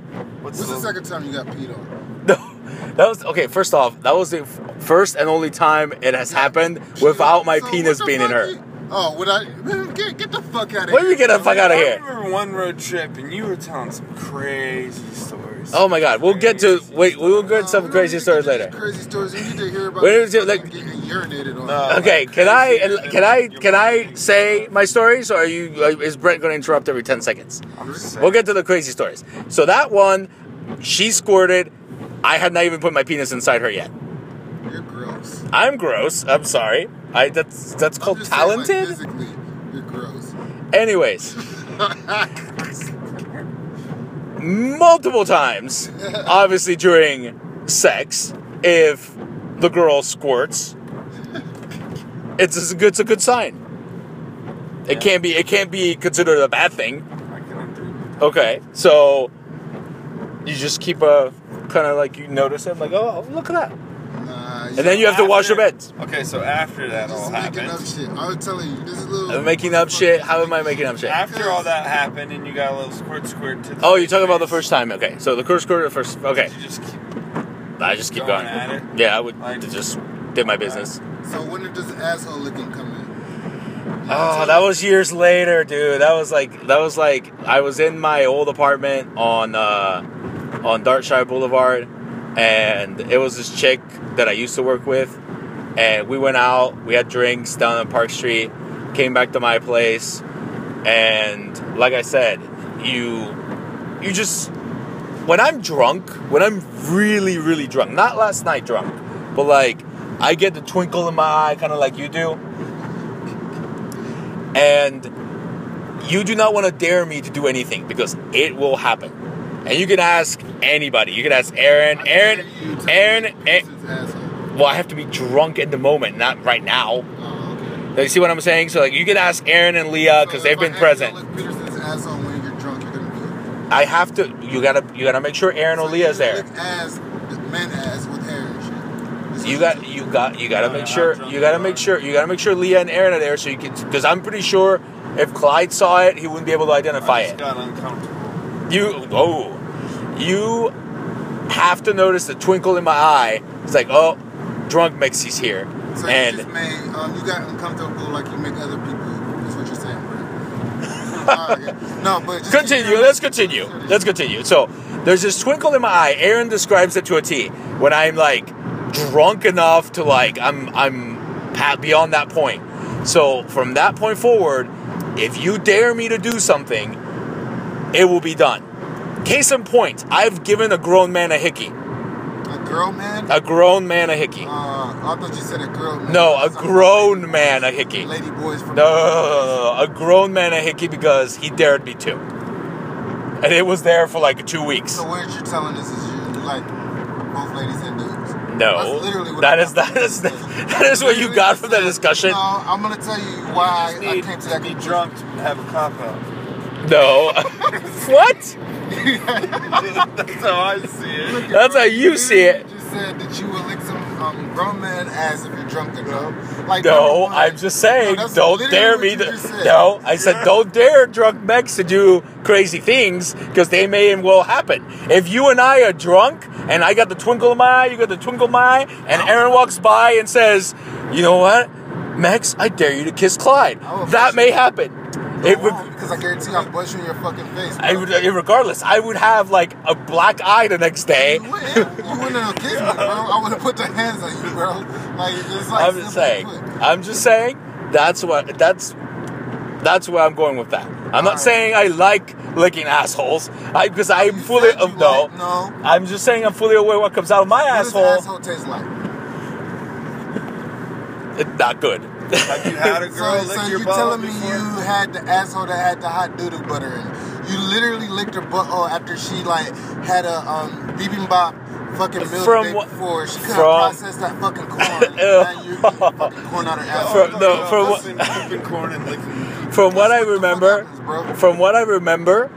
What's, What's the, the second time you got peed on? No, that was okay. First off, that was the first and only time it has happened without my So penis being in her. Oh, would I? Man, get, get the fuck out of What do here. you get the fuck out of I here? remember one road trip and you were telling some crazy stories. Oh my god, we'll get to wait. We'll get some we crazy need to stories later. Crazy stories. We need to hear about. Wait, you wait, wait, like- getting urinated on. No. Okay, like can I can I can I say my stories, or are you uh, is Brent going to interrupt every ten seconds? I'm just saying. We'll get to the crazy stories. So that one, she squirted. I had not even put my penis inside her yet. You're gross. I'm gross. I'm sorry. I that's that's I'm called just saying, like, talented. physically, you're gross. Anyways, multiple times, obviously during sex, if the girl squirts, it's a good, it's a good sign. It Yeah. can't be, it can't be considered a bad thing. I can agree. Okay, so you just keep uh, a kind of like you notice it, like oh look at that, and then you have to wash your beds. Okay, so after that all just making up happened, shit. I was telling you, this is little. I'm making up shit. How am I making up shit? after all that happened, and you got a little squirt squirt to the Oh, you're talking about the face, first time. Okay, so the first squirt, the first. Okay, You just keep I just keep going going. at it. Yeah, I would Like- just did my business. So when did this asshole licking come in? Oh, that was years later, dude. That was like that was like I was in my old apartment on uh on Dartshire Boulevard and it was this chick that I used to work with and we went out, we had drinks down on Park Street, came back to my place and like I said, you you just when I'm drunk, when I'm really really drunk, not last night drunk, but like I get the twinkle in my eye kind of like you do and you do not want to dare me to do anything because it will happen. And you can ask anybody. You can ask Aaron. Aaron. dare you to Aaron. eh, well, I have to be drunk at the moment, not right now. Oh, okay. You see what I'm saying? So like, you can ask Aaron and Leah because So they've been I ask you to present. lick Peterson's asshole you're drunk, you're gonna do it. I have to. You gotta. You gotta make sure Aaron or So Leah's there. Ass, with hair and shit. This is You got you got you got to make sure you got to make sure you got to make sure Leah and Aaron are there so you can because I'm pretty sure if Clyde saw it he wouldn't be able to identify it. You oh you have to notice the twinkle in my eye. It's like oh, drunk Mexi's here, So you and just made um, you got uncomfortable like you make other people. Is what you're saying, right? Yeah. No, but just continue. Let's continue. Let's continue. So there's this twinkle in my eye. Aaron describes it to a T. When I'm like drunk enough to like I'm I'm beyond that point. So from that point forward, if you dare me to do something, it will be done. Case in point, I've given a grown man a hickey. A girl, man. A grown man a hickey. Uh, I thought you said a girl. Man. No, a grown like man a hickey. Lady boys from. No, no, no, no, a grown man a hickey because he dared me to. And it was there for like two weeks. So what you're telling us is you like both ladies and dudes. No, That's literally what that I is got that from is this. that is what you got from that discussion. No, I'm gonna tell you why You I, I need came to to that be drunk to have a cop out. No, what? That's how I see it. That's how you see it. You just said that you would lick some um, grown man ass if you're drunk enough. Like No, number one- I'm just saying, No, don't dare what me to. No, I said don't dare drunk Mex to do crazy things because they may and will happen. If you and I are drunk and I got the twinkle in my eye, you got the twinkle in my eye, and Aaron walks by and says, "You know what, Mex? I dare you to kiss Clyde." That may happen. No, It I would. because I guarantee I'm in your fucking face. Bro. I would, regardless, I would have like a black eye the next day. You wouldn't, you wouldn't have kissed me, bro. I would have put the hands on you, bro. Like it's like I'm just saying. I'm just saying. That's what. That's. That's where I'm going with that. I'm not Alright. saying I like licking assholes. I because I'm You fully of no. like- no. I'm just saying I'm fully aware what comes out of my What does asshole. asshole taste like? It's not good. Have you had a So, girl so lick your you ball telling me before? you had the asshole that had the hot doodle butter in? You literally licked her butthole after she like had a um bibimbap fucking meal From the day before. She couldn't from- process that fucking corn. and now you're fucking corn out her asshole. From- no, from what- Listen, flipping corn and licking. From what I What the remember, happens, from what I remember,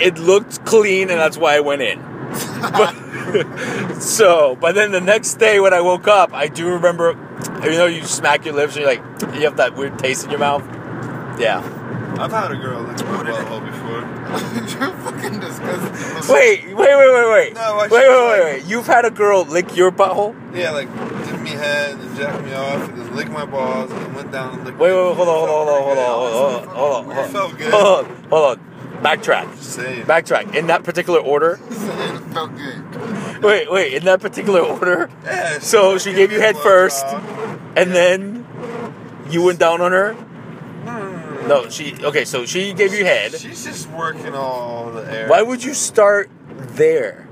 it looked clean, and that's why I went in. But, so, but then the next day when I woke up, I do remember, you know, you smack your lips and you're like, you have that weird taste in your mouth. Yeah. I've had a girl lick my butthole before. you're fucking disgusting. Wait, wait, wait, wait, wait. No, I wait, wait, wait, wait. You've had a girl lick your butthole? Yeah, like give me head and jack me off and then lick my balls and then went down and licked Wait, my- wait, wait, hold on, hold on, hold on, hold on, hold on, hold on, It felt good. Hold on, hold on. Backtrack. Just. Backtrack. In that particular order? it felt good. Wait, wait, in that particular order? Yeah, So she gave you head first, job. and then you went down on her? Hmm. No, she. Okay, so she gave you head. She's just working all the air. Why would you start there?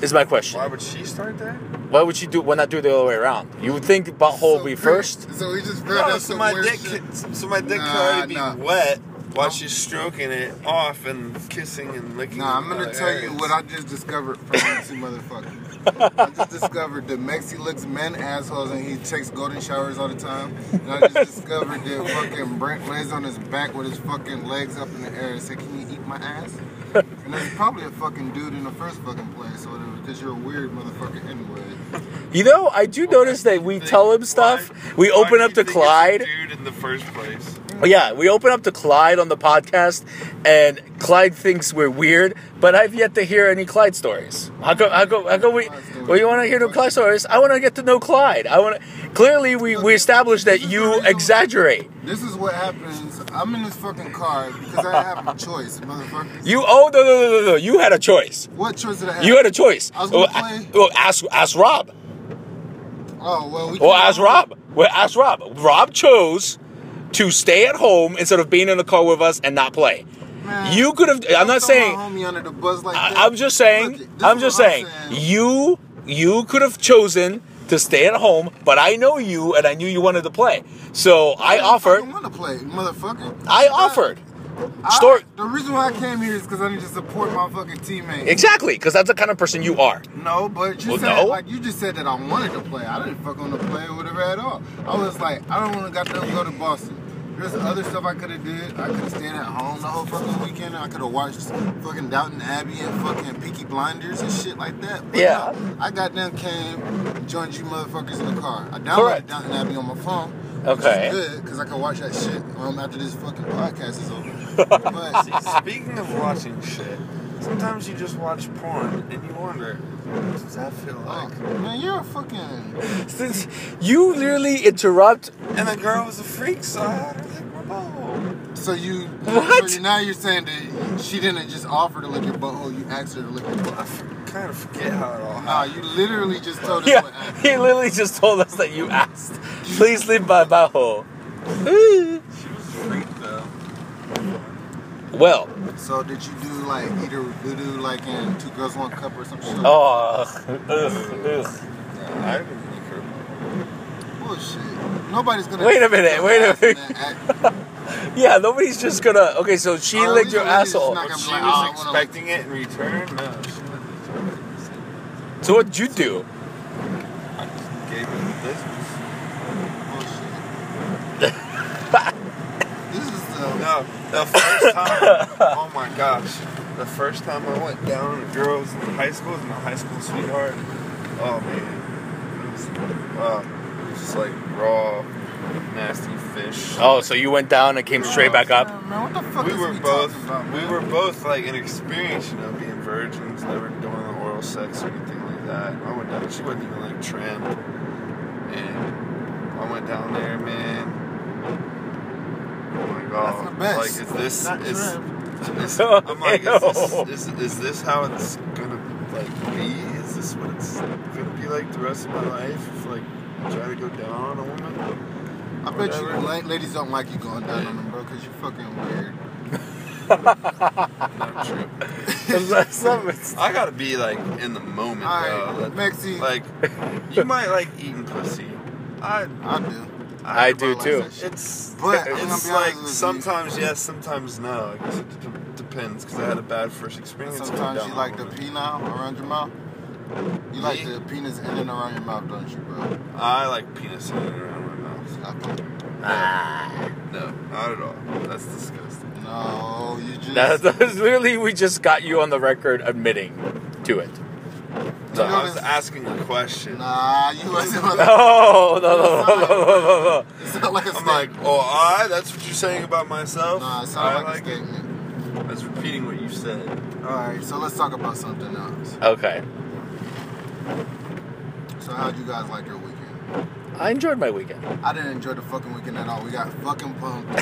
Is my question. Why would she start there? Why would she do? Why not do it the other way around? You would think butthole would be first. So we just found No, out so some my weird dick, shit. so my dick Nah, could already be wet while she's stroking it off and kissing and licking. Nah, I'm gonna other tell you what I just discovered from Mexi motherfucker. I just discovered that Mexi licks men assholes and he takes golden showers all the time. And I just discovered that fucking Brent lays on his back with his fucking legs up in the air and said, "Can you eat my ass?" And there's probably a fucking dude in the first fucking place or whatever, because you're a weird motherfucker anyway. You know, I do notice that we tell him stuff. Why- We why open up to think it's a Clyde. dude in the first place. Yeah, we open up to Clyde on the podcast, and Clyde thinks we're weird, but I've yet to hear any Clyde stories. How come? How come? How we? Well, you want to hear no Clyde stories? I want to get to know Clyde. I want to. Clearly, we we established that you exaggerate. This is what happens. I'm in this fucking car because I have a choice, motherfucker. You oh no no no no no! You had a choice. What choice did I have? You had a choice. I was gonna Well, play- well, ask ask Rob. Oh well, we. Well, ask Rob. Well, ask Rob. Rob chose to stay at home instead of being in the car with us and not play. Man, You could have. I'm don't saying. under the bus like that. I, I'm just saying. Look, I'm just what saying. You you could have chosen to stay at home, but I know you, and I knew you wanted to play. So I offered. want to play, motherfucker. I offered. I- The reason why I came here is because I need to support my fucking teammate. Exactly, because that's the kind of person you are. No, but you Well, said no. like you just said that I wanted to play. I didn't fuck on the play or whatever at all. I was like, I don't want to got to go to Boston. There's other stuff I could have did. I could have stayed at home the whole fucking weekend. I could have watched fucking Downton Abbey and fucking Peaky Blinders and shit like that. But Yeah. no, I goddamn came joined you motherfuckers in the car. I downloaded Correct. Downton Abbey on my phone. Okay. Which is good because I can watch that shit um, after this fucking podcast is over. but speaking of watching shit, sometimes you just watch porn and you wonder, what does that feel like? like, man, you're a fucking. Since you literally interrupt. And the girl was a freak, so I had her lick my butthole. So you. What? So now you're saying that she didn't just offer to lick your butthole. You asked her to lick your I butthole. kind of forget how it all Nah, happened. you literally just told us Yeah, what happened. he literally just told us that you asked. Please leave my butthole. She was a freak, though. Well, So did you do like either voodoo like in Two Girls One Cup or some shit? oh, ugh, ugh. No, I didn't lick her. bullshit. Nobody's gonna. Wait a minute, wait a minute. Yeah, nobody's just gonna. Okay, so she Or licked your the lady's asshole. not she be like, was "Oh, I wanna lick-" expecting it in return. No, she didn't. So what'd you do? I just gave her the business. Bullshit. This the. No, the first time. oh my gosh. The first time I went down on the girls in high school was my high school sweetheart. Oh man. It was, uh, it was just like raw, nasty fish. Oh, so you went down and came straight back up? Man, what the fuck we is were we both talking about, we were both like inexperienced, you know, being virgins, never doing oral sex or anything like that. I went down. She wasn't even like trimmed, and I went down there, man. Oh my god! That's the best. Like, is this Not is? trimmed. is I'm like, is this, is, is this how it's gonna like be? Is this what it's gonna be like the rest of my life? If like try to go down on a woman? I bet you Whatever. la- ladies don't like you going down on them, bro, because you're fucking weird. Not true. I gotta be like in the moment, bro. Alright, That- Mexi. Like, you might like eating pussy. I, I do. I do too. that shit. it's But, I'm it's like with you. sometimes yes, sometimes no. I guess it d- depends because I had a bad first experience. going Sometimes you on like the women. penile around your mouth. You like Me? the penis in and around your mouth, don't you, bro? I like penis in and around my mouth. Okay. Ah. No, not at all. That's disgusting. No, you just. That- that's literally, we just got you on the record admitting to it. Know I was asking a question. Nah, you wasn't. No, no, no, no, no, no, no. It sounded like a I'm like, oh, I. That's what you're saying about myself. Nah, it sounded like, like a statement. I was repeating what you said. Alright, so let's talk about something else. Okay. So, how'd you guys like your weekend? I enjoyed my weekend. I didn't enjoy the fucking weekend at all. We got fucking pumped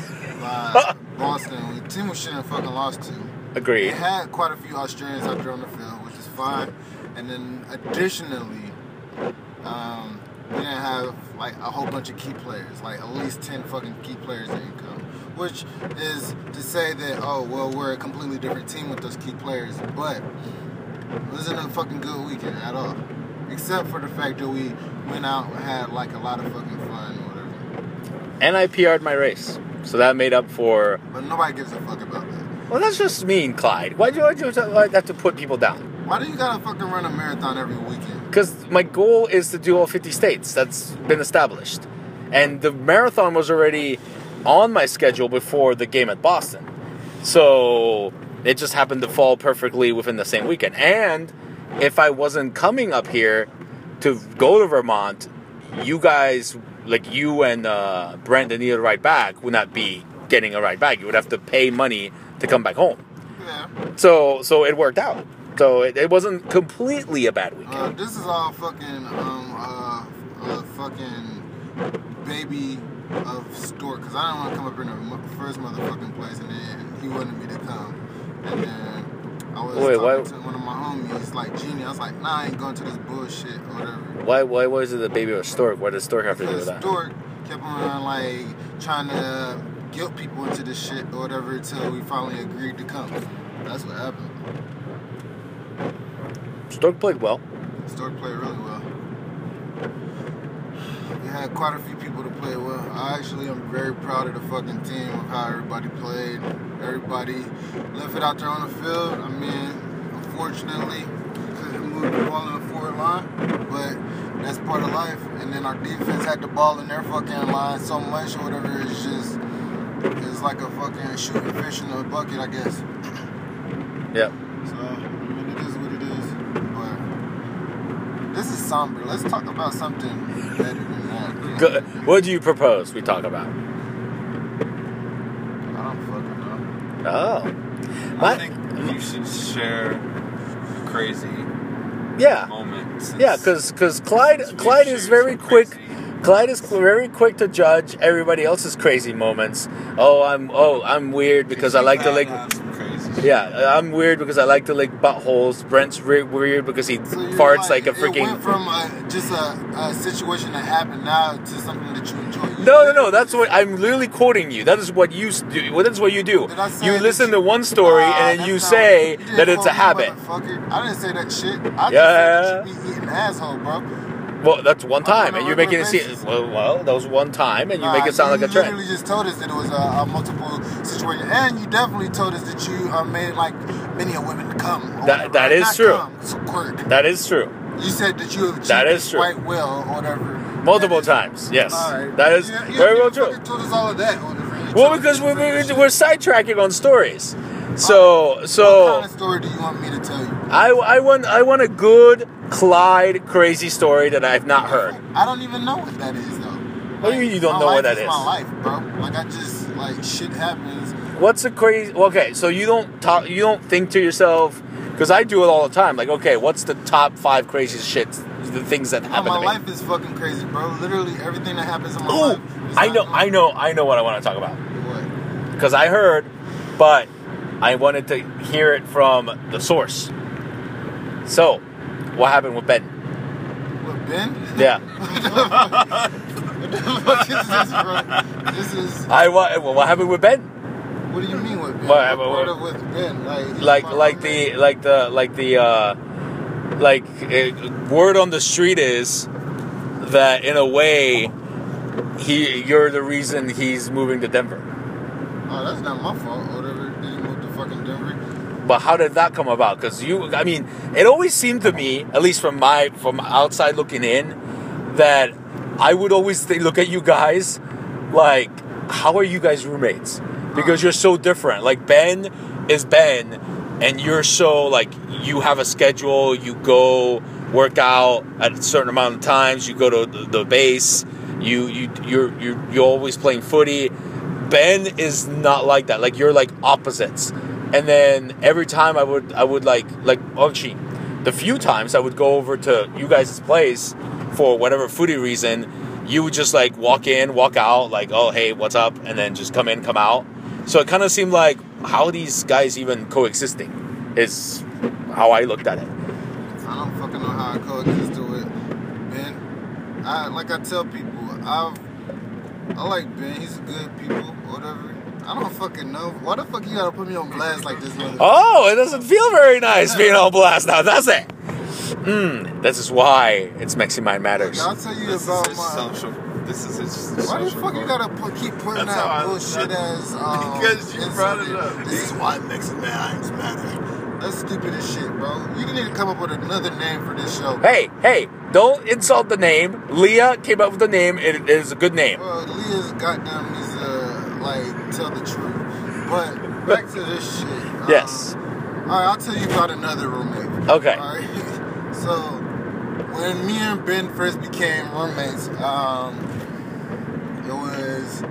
by Boston. Team we shouldn't fucking lost to. Agreed. They had quite a few Australians out there on the field, which is fine. And then additionally, um, we didn't have like a whole bunch of key players, like at least ten fucking key players didn't come. Which is to say that oh well we're a completely different team with those key players, but it wasn't a fucking good weekend at all. Except for the fact that we went out and had like a lot of fucking fun or whatever. And I PR'd my race. So that made up for. But nobody gives a fuck about that. Well, that's just mean, Clyde. Why do you have to put people down? Why do you gotta fucking run a marathon every weekend? Because my goal is to do all 50 states. That's been established. And the marathon was already on my schedule before the game at Boston. So it just happened to fall perfectly within the same weekend. And if I wasn't coming up here to go to Vermont, you guys, like you and uh, Brent that need a ride back, would not be getting a ride back. You would have to pay money to come back home. Yeah. So so it worked out. So it, it wasn't completely a bad weekend. Uh, this is all fucking um uh, uh fucking baby of Stork because I don't want to come up in the first motherfucking place and then he wanted me to come and then I was Wait, talking why- to one of my homies like Genie I was like nah I ain't going to this bullshit or whatever. Why why was it the baby of stork? What did stork have to do with that? Stork kept on like trying to guilt people into this shit or whatever until we finally agreed to come. That's what happened. Stork played well. Stork played really well. We had quite a few people to play well. I actually am very proud of the fucking team of how everybody played. Everybody left it out there on the field. I mean, unfortunately, couldn't move the ball in the forward line, but that's part of life. And then our defense had the ball in their fucking line so much or whatever. It's just it's like a fucking shooting fish in a bucket, I guess. Yeah. So, I mean, it is what it is. But this is somber. Let's talk about something better than that. Good. What do you propose we talk about? I don't fucking know. Oh. I My- think you should share crazy Yeah. moments. Yeah, because Clyde Clyde is very quick. crazy- Clyde is very quick to judge everybody else's crazy moments. Oh, I'm oh I'm weird because I like to had um, Yeah, I'm weird because I like to lick buttholes. Brent's re- weird because he So farts like, a It went from uh just a, a situation that happened now to something that you enjoy. You No, no, no. That's what I'm literally quoting you. That is what you do. Well, that's what you do. Did I say You listen you- to one story Ah, and then you say you that it's a habit. I didn't say that shit. I Yeah. just said you be eating asshole, bro. Well, that's one time, and you're making it seem well. Well, that was one time, and you Nah, make it sound like a you trend. literally just told us that it was a, a multiple situation, and you definitely told us that you uh, made like many a women come. or That- that is Not true. Come. That is true. You said that you have That is true. quite well, or whatever. Multiple is- times, yes. Right. That is Yeah, yeah, very you well true. Told us all of that. whatever. Well, because we're, we're, we're sidetracking on stories. So, so What kind of story do you want me to tell you? I, I want I want a good Clyde crazy story that I've not heard. I don't even know what that is though. What do you mean you don't know what that is? is? My life, bro. Like I just like shit happens. What's the crazy? Okay, so you don't talk, you don't think to yourself because I do it all the time. Like, okay, what's the top five craziest shit, the things that happen my life is fucking crazy, bro. Literally everything that happens in my Ooh, life. is I know, normal. I know, I know what I want to talk about What? because I heard, but I wanted to hear it from the source. So, what happened with Ben? With Ben? Yeah, what the fuck is this, bro? This is. I what? What happened with Ben? What do you mean with Ben? What- What, what- with Ben? Like, like like the like the like the uh like uh, word on the street is that in a way he you're the reason he's moving to Denver. Oh, that's not my fault. Whatever. Did he move to fucking Denver? But how did that come about? Because you, I mean, it always seemed to me, at least from my from outside looking in, that I would always think, look at you guys like, how are you guys roommates? Because you're so different. Like Ben is Ben, and you're so like you have a schedule. You go work out at a certain amount of times. You go to the, the base. You you you're you're you're always playing footy. Ben is not like that. Like you're like opposites. And then every time I would I would like like actually the few times I would go over to you guys' place for whatever footy reason, you would just like walk in, walk out, like, oh hey, what's up? And then just come in, come out. So it kind of seemed like how are these guys even coexisting is how I looked at it. I don't fucking know how I coexist with Ben. I like I tell people, I've I like Ben. He's a good people, whatever. I don't fucking know. Why the fuck you gotta put me on blast like this, mother? Oh, it doesn't feel very nice being on blast now, does it? Hmm, this is why it's Mexi Mind Matters. I'll tell you This about his my. social. This is his Why the social fuck you part. gotta put, keep putting That's how out bullshit that- as um, Because you brought it up. This is why Mexican minds matter. That's stupid as shit, bro. You need to come up with another name for this show. Hey, hey, don't insult the name. Leah came up with the name. It is a good name. Well, Leah's goddamn is to like tell the truth. But back to this shit. um, Yes. All right, I'll tell you about another roommate. Okay. All right. So when me and Ben first became roommates, um, it was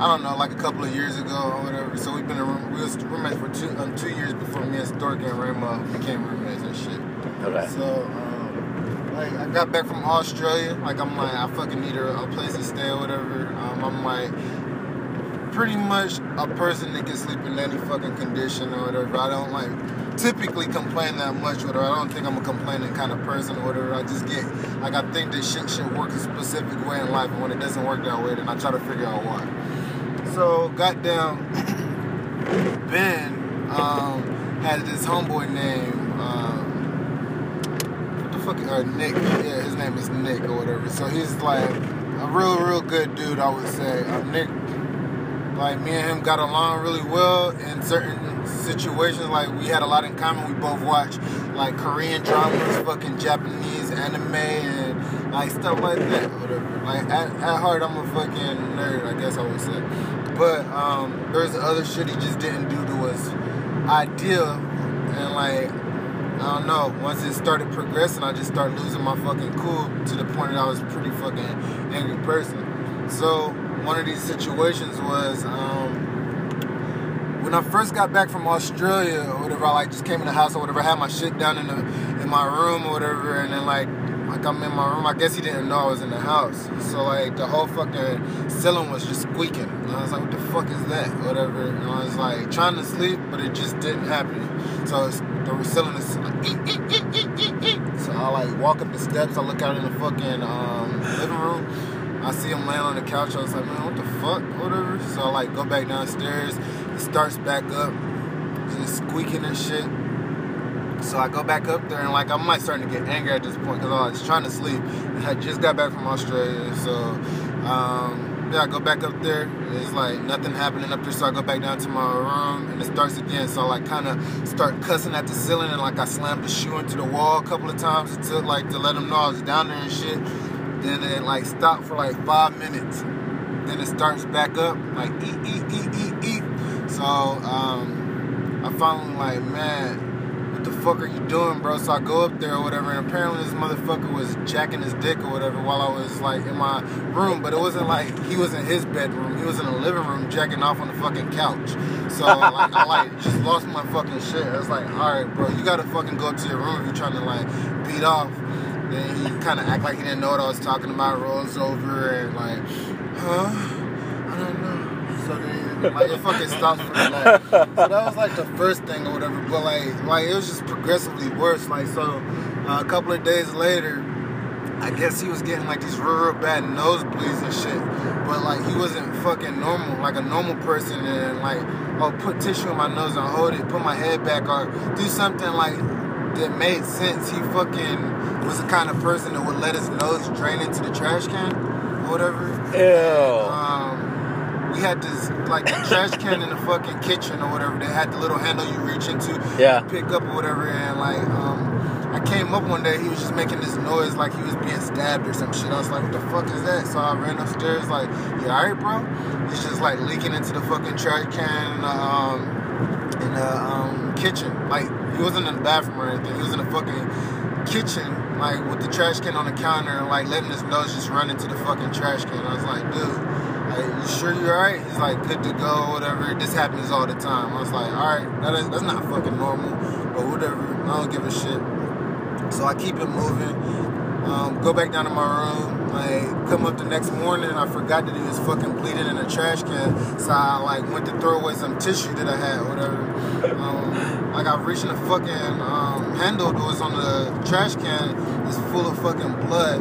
I don't know, like a couple of years ago or whatever. So we've been a room, we was roommates for two um, two years before me and Stork and Rayma became roommates and shit. Okay. So, um, like, I got back from Australia. Like, I'm like, I fucking need a, a place to stay or whatever. Um, I'm like, pretty much a person that can sleep in any fucking condition or whatever. I don't like typically complain that much or whatever. I don't think I'm a complaining kind of person or whatever. I just get, like, I think that shit should work a specific way in life. And when it doesn't work that way, then I try to figure out why. So, goddamn, Ben um, had this homeboy name. Um, what the fuck? Uh, Nick. Yeah, his name is Nick or whatever. So he's like a real, real good dude, I would say. Um, Nick, like me and him got along really well in certain situations. Like we had a lot in common. We both watched like Korean dramas, fucking Japanese anime, and like stuff like that. Whatever. Like at, at heart, I'm a fucking nerd. I guess I would say. But um, there's other shit he just didn't do that was ideal, and like I don't know. Once it started progressing, I just started losing my fucking cool to the point that I was a pretty fucking angry person. So one of these situations was um, when I first got back from Australia or whatever. I like just came in the house or whatever. I had my shit down in the in my room or whatever, and then like like I'm in my room. I guess he didn't know I was in the house. So like the whole fucking ceiling was just squeaking. And I was like, what the fuck is that? Whatever. And I was like trying to sleep, but it just didn't happen. So the ceiling is like. So I like walk up the steps. I look out in the fucking um, living room. I see him laying on the couch. I was like, man, what the fuck? Whatever. So I like go back downstairs. It starts back up, just squeaking and shit. So I go back up there and like I'm like starting to get angry at this point because I was trying to sleep. And I just got back from Australia, so um, yeah, I go back up there. It's like nothing happening up there, so I go back down to my room and it starts again. So I like kind of start cussing at the ceiling and like I slammed the shoe into the wall a couple of times to like to let them know I was down there and shit. Then it like stopped for like five minutes. Then it starts back up like eat eat eat eat eat. So um, I finally like man what the fuck are you doing, bro? So I go up there or whatever, and apparently this motherfucker was jacking his dick or whatever while I was like in my room, but it wasn't like he was in his bedroom. He was in the living room jacking off on the fucking couch. So like I like just lost my fucking shit. I was like, all right, bro, you gotta fucking go to your room if you're trying to like beat off. Then he kind of act like he didn't know what I was talking about. Rolls over and like, huh? I don't know. So then, like, it fucking stops for. Like, so that was like the first thing or whatever. But like, like it was just progressively worse. Like, so uh, a couple of days later, I guess he was getting like these real, real bad nosebleeds and shit. But like, he wasn't fucking normal, like a normal person. And like, oh, put tissue in my nose and hold it, put my head back, or do something like that made sense. He fucking was the kind of person that would let his nose drain into the trash can or whatever. Ew. Um, we had this like the trash can in the fucking kitchen or whatever. They had the little handle you reach into, Yeah. pick up or whatever. And like, um, I came up one day, he was just making this noise like he was being stabbed or some shit. I was like, what the fuck is that? So I ran upstairs like, you alright, bro? He's just like leaking into the fucking trash can in the, um, in the um, kitchen. Like he wasn't in the bathroom or anything. He was in the fucking kitchen, like with the trash can on the counter and like letting his nose just run into the fucking trash can. I was like, dude, like, you sure you're alright? He's like, good to go, whatever. This happens all the time. I was like, alright, that is, that's not fucking normal, but whatever. I don't give a shit. So I keep it moving. Um, go back down to my room. Like come up the next morning, I forgot that he was fucking bleeding in a trash can. So I like went to throw away some tissue that I had, whatever. Um, like I reached in the fucking um, handle that was on the trash can. It's full of fucking blood.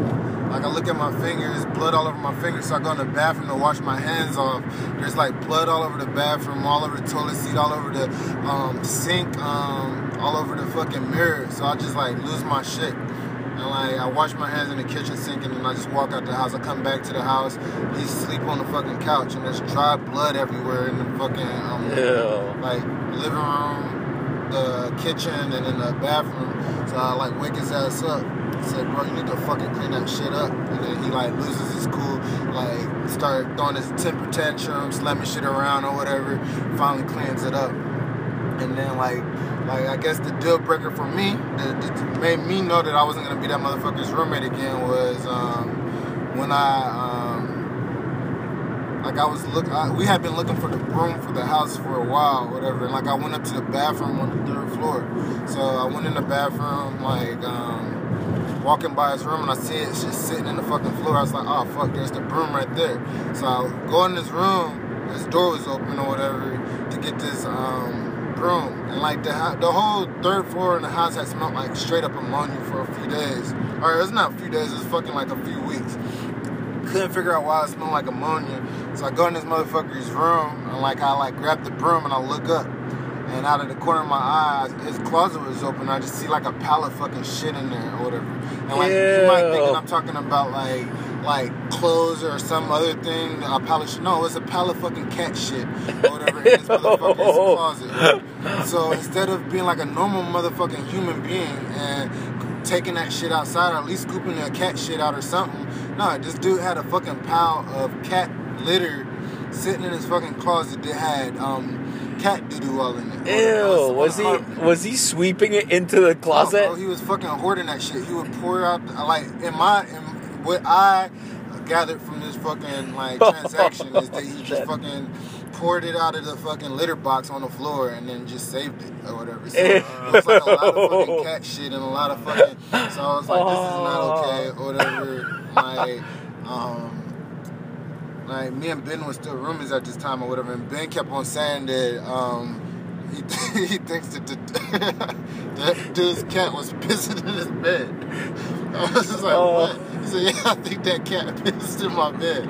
Like I look at my fingers, blood all over my fingers. So I go in the bathroom to wash my hands off. There's like blood all over the bathroom, all over the toilet seat, all over the um, sink, um, all over the fucking mirror. So I just like lose my shit. And like I wash my hands in the kitchen sink and then I just walk out the house. I come back to the house. He's asleep on the fucking couch and there's dry blood everywhere in the fucking um, like living room, the kitchen, and in the bathroom. So I like wake his ass up. Said, bro, you need to fucking clean that shit up. And then he like loses his cool, like start throwing his temper tantrum, slamming shit around or whatever. Finally cleans it up. And then like, like I guess the deal breaker for me that, that made me know that I wasn't gonna be that motherfucker's roommate again was um, when I um, like I was look. I, we had been looking for the room for the house for a while, whatever. And like I went up to the bathroom on the third floor. So I went in the bathroom, like um, walking by his room, and I see it just sitting in the fucking floor. I was like, oh fuck, there's the broom right there. So I go in this room. His door was open or whatever to get this um, broom, and like the the whole third floor in the house had smelled like straight up ammonia for a few days. Or it's not a few days, it's fucking like a few weeks couldn't figure out why it smelled like ammonia. So I go in this motherfucker's room and like I like grab the broom and I look up. And out of the corner of my eyes, his closet was open. I just see like a pile of fucking shit in there or whatever. And like you might think I'm talking about like like clothes or some other thing. A pallet shit. No, it's a pile of fucking cat shit or whatever in this motherfucker's closet. So instead of being like a normal motherfucking human being and taking that shit outside or at least scooping the cat shit out or something. No, this dude had a fucking pile of cat litter sitting in his fucking closet that had um, cat doo doo all in it. Ew, was he was he sweeping it into the closet? Oh, bro, he was fucking hoarding that shit. He would pour out like in my in what I gathered from this fucking like transaction is that he just fucking poured it out of the fucking litter box on the floor and then just saved it or whatever. So it was like a lot of fucking cat shit and a lot of fucking. So I was like, this is not okay or whatever. Like, um. Like me and Ben were still roommates at this time or whatever, and Ben kept on saying that um, he, he thinks that the, that dude's cat was pissing in his bed. I was just like, Oh. what? He said, yeah, I think that cat pissed in my bed.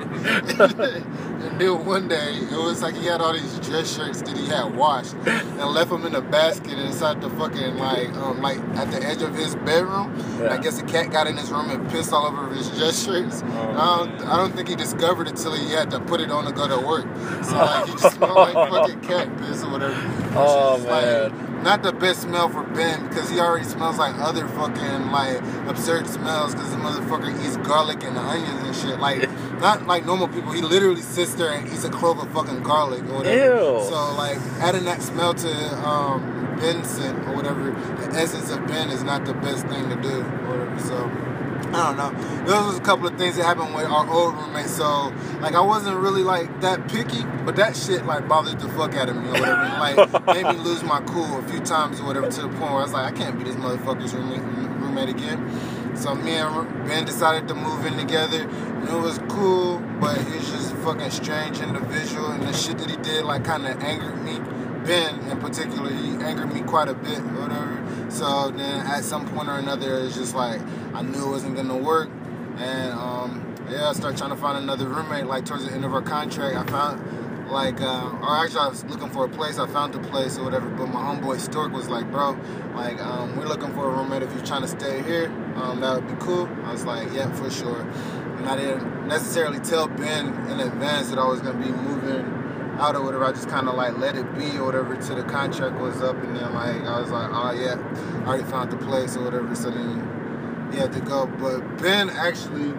and then one day, it was like he had all these dress shirts that he had washed and left them in a basket inside the fucking, like, um, like at the edge of his bedroom. And I guess the cat got in his room and pissed all over his dress shirts. I, don't, I don't think he discovered it till he had to put it on to go to work. So, like, he just smelled like fucking cat piss or whatever. Oh, is, like, man. Not the best smell for Ben because he already smells like other fucking like absurd smells because the motherfucker eats garlic and onions and shit. Like not like normal people. He literally sits there and eats a clove of fucking garlic or whatever. Ew. So like adding that smell to um, Ben scent or whatever, the essence of Ben is not the best thing to do or whatever. So. I don't know. Those was a couple of things that happened with our old roommate. So, like, I wasn't really like that picky, but that shit like bothered the fuck out of me or whatever. And, like, made me lose my cool a few times or whatever to the point where I was like, I can't be this motherfucker's roommate, roommate again. So me and Ben decided to move in together. And it was cool, but he's just fucking strange individual, and the shit that he did like kind of angered me. Ben in particular, he angered me quite a bit or whatever. So then at some point or another, it's just like I knew it wasn't gonna work, and um, yeah, I started trying to find another roommate. Like towards the end of our contract, I found like, uh, or actually I was looking for a place. I found a place or whatever. But my homeboy Stork was like, bro, like um, we're looking for a roommate. If you're trying to stay here, um, that would be cool. I was like, yeah, for sure. And I didn't necessarily tell Ben in advance that I was gonna be moving out or whatever. I just kind of like let it be or whatever till the contract was up, and then like I was like, oh yeah, I already found the place or whatever. So then he had to go. But Ben actually,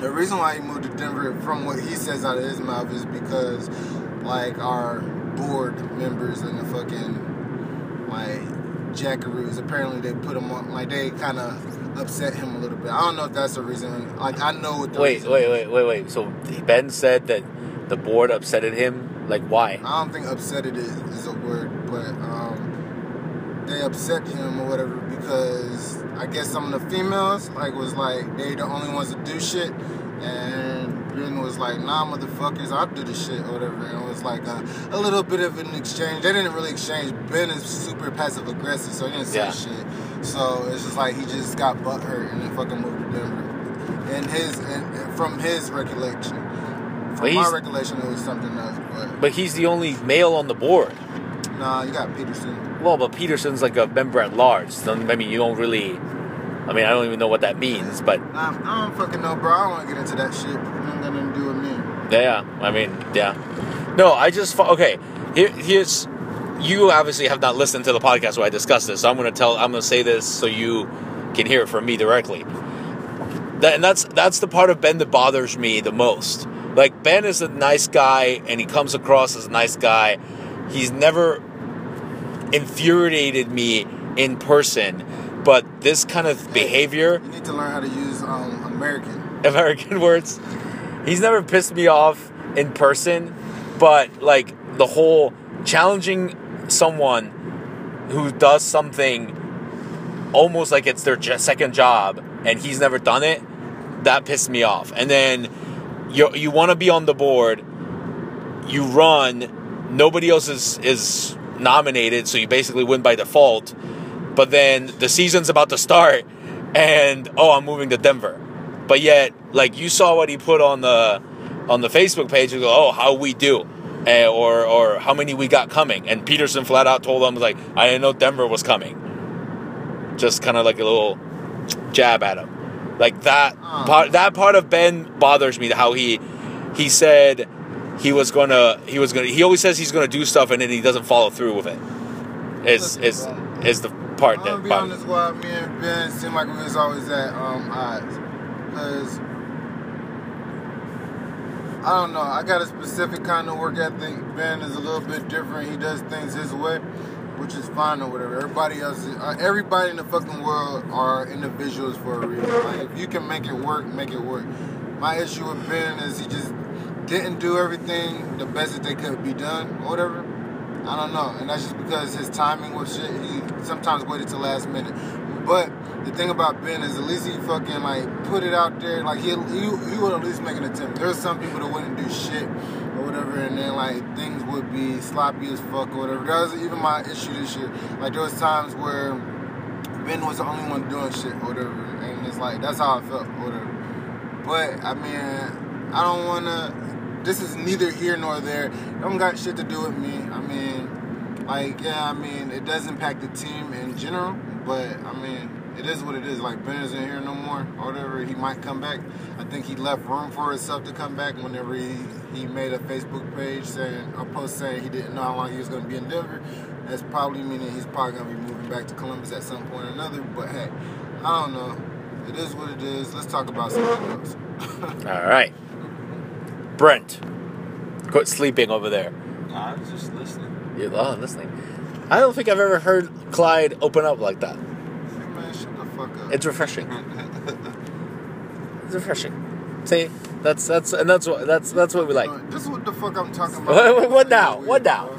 the reason why he moved to Denver, from what he says out of his mouth, is because like our board members and the fucking like jackaroos. Apparently they put him on like they kind of upset him a little bit. I don't know if that's the reason. Like I know what the Wait, wait, wait, wait, wait. So Ben said that the board upsetted him. Like why? I don't think upset it is, is a word, but um, they upset him or whatever because I guess some of the females like was like they the only ones to do shit, and Ben was like, nah, motherfuckers, I'll do the shit or whatever. And it was like a, a little bit of an exchange. They didn't really exchange. Ben is super passive aggressive, so he didn't say Yeah. shit. So it's just like he just got butt hurt and then fucking moved to Denver. And his and from his recollection, But my he's- recollection, was something else, but. But he's the only male on the board. Nah, you got Peterson. Well, but Peterson's like a member at large. So, I mean, you don't really. I mean, I don't even know what that means, but Nah, I don't fucking know, bro. I don't want to get into that shit. It ain't got nothing to do with me. yeah. I mean, yeah. No, I just okay. Here, here's you obviously have not listened to the podcast where I discussed this, so I'm gonna tell. I'm gonna say this so you can hear it from me directly. That, and that's that's the part of Ben that bothers me the most. Like Ben is a nice guy, and he comes across as a nice guy. He's never infuriated me in person, but this kind of behavior, You need to learn how to use um, American. American words, he's never pissed me off in person, but like the whole challenging someone who does something almost like it's their second job and he's never done it, that pissed me off. And then you you want to be on the board, you run, nobody else is is nominated, so you basically win by default. But then the season's about to start, and oh, I'm moving to Denver. But yet, like you saw what he put on the on the Facebook page, you go, oh, how we do. Eh, or or how many we got coming, and Peterson flat out told them like I didn't know Denver was coming. Just kind of like a little jab at him, like that Oh. part. That part of Ben bothers me. How he he said he was gonna he was gonna he always says he's gonna do stuff and then he doesn't follow through with it. Is is is the part I'm that be bothers honest, why me and Ben seem like we was always at um, odds. Because I don't know. I got a specific kind of work ethic. Ben is a little bit different. He does things his way, which is fine or whatever. Everybody else, is, uh, everybody in the fucking world are individuals for a reason. Like if you can make it work, make it work. My issue with Ben is he just didn't do everything the best that they could be done or whatever. I don't know, and that's just because his timing was shit. He sometimes waited till last minute. But the thing about Ben is at least he fucking like put it out there. Like he he, he would at least make an attempt. There's some people that wouldn't do shit whatever, and then like things would be sloppy as fuck or whatever. That was even my issue this year. Like there was times where Ben was the only one doing shit or whatever, and it's like that's how I felt or whatever. But I mean, I don't wanna. This is neither here nor there. Don't got shit to do with me. I mean, like yeah, I mean it does impact the team in general, but I mean it is what it is. Like Ben isn't here no more, or whatever. He might come back. I think he left room for himself to come back whenever he, he made a Facebook page saying a post saying he didn't know how long he was going to be in Denver. That's probably meaning he's probably going to be moving back to Columbus at some point or another. But hey, I don't know. It is what it is. Let's talk about something else. All right. Brent, quit sleeping over there. I was just listening. You oh, listening. I don't think I've ever heard Clyde open up like that. Man, shut the fuck up. It's refreshing. It's refreshing. See, that's that's and that's what that's that's what we like. This is what the fuck I'm talking about. what, what now? What now?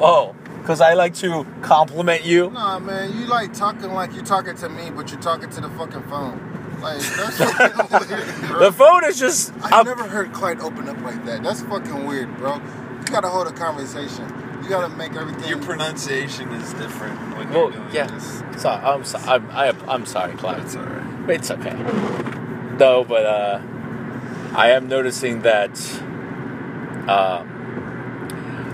Oh, because I like to compliment you. Nah, man, you like talking like you're talking to me, but you're talking to the fucking phone. Like that's fucking weird, bro. The phone is just. I've never heard Clyde open up like that. That's fucking weird, bro. You gotta hold a conversation. You gotta make everything. Your pronunciation is different when Well, you're doing yeah. this. So I'm so, I'm I'm sorry, Clyde. It's alright. It's okay. No, but uh, I am noticing that. Uh,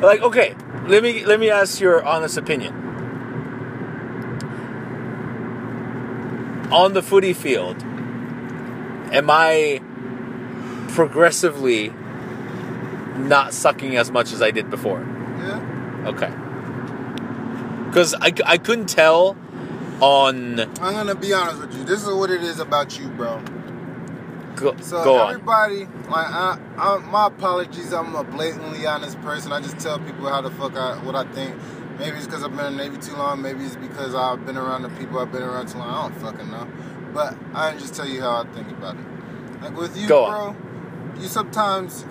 like, okay, let me let me ask your honest opinion. On the footy field, am I progressively not sucking as much as I did before? yeah. Okay. Because I, I couldn't tell on. I'm gonna be honest with you. This is what it is about you, bro. Go, So go on. everybody, like, I, I, my apologies. I'm a blatantly honest person. I just tell people how the fuck I, what I think. Maybe it's because I've been in the Navy too long. Maybe it's because I've been around the people I've been around too long. I don't fucking know. But I just tell you how I think about it. Like with you, bro, you sometimes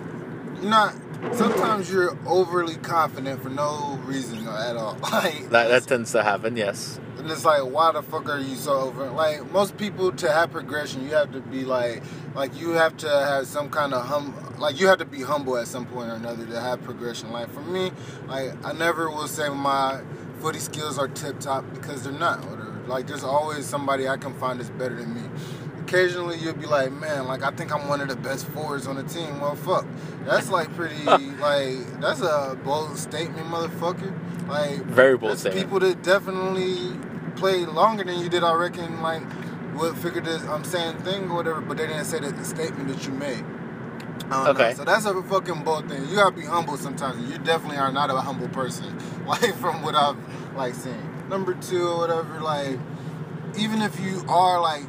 you're not. Sometimes you're overly confident for no reason at all. Like That, that tends to happen, yes. And it's like, why the fuck are you so over? Like most people, to have progression, you have to be like, like you have to have some kind of hum, like you have to be humble at some point or another to have progression. Like for me, like I never will say my footy skills are tip top because they're not. Or like there's always somebody I can find that's better than me. Occasionally you'll be like, man, like I think I'm one of the best forwards on the team. Well, fuck, that's like pretty, like that's a bold statement, motherfucker. Like Very bold statement. people that definitely played longer than you did, I reckon, like, would figure this I'm saying thing or whatever, but they didn't say the statement that you made. Okay. So that's a fucking bold thing. You gotta be humble sometimes. You definitely are not a humble person, like from what I've like seen. Number two or whatever, like, even if you are like,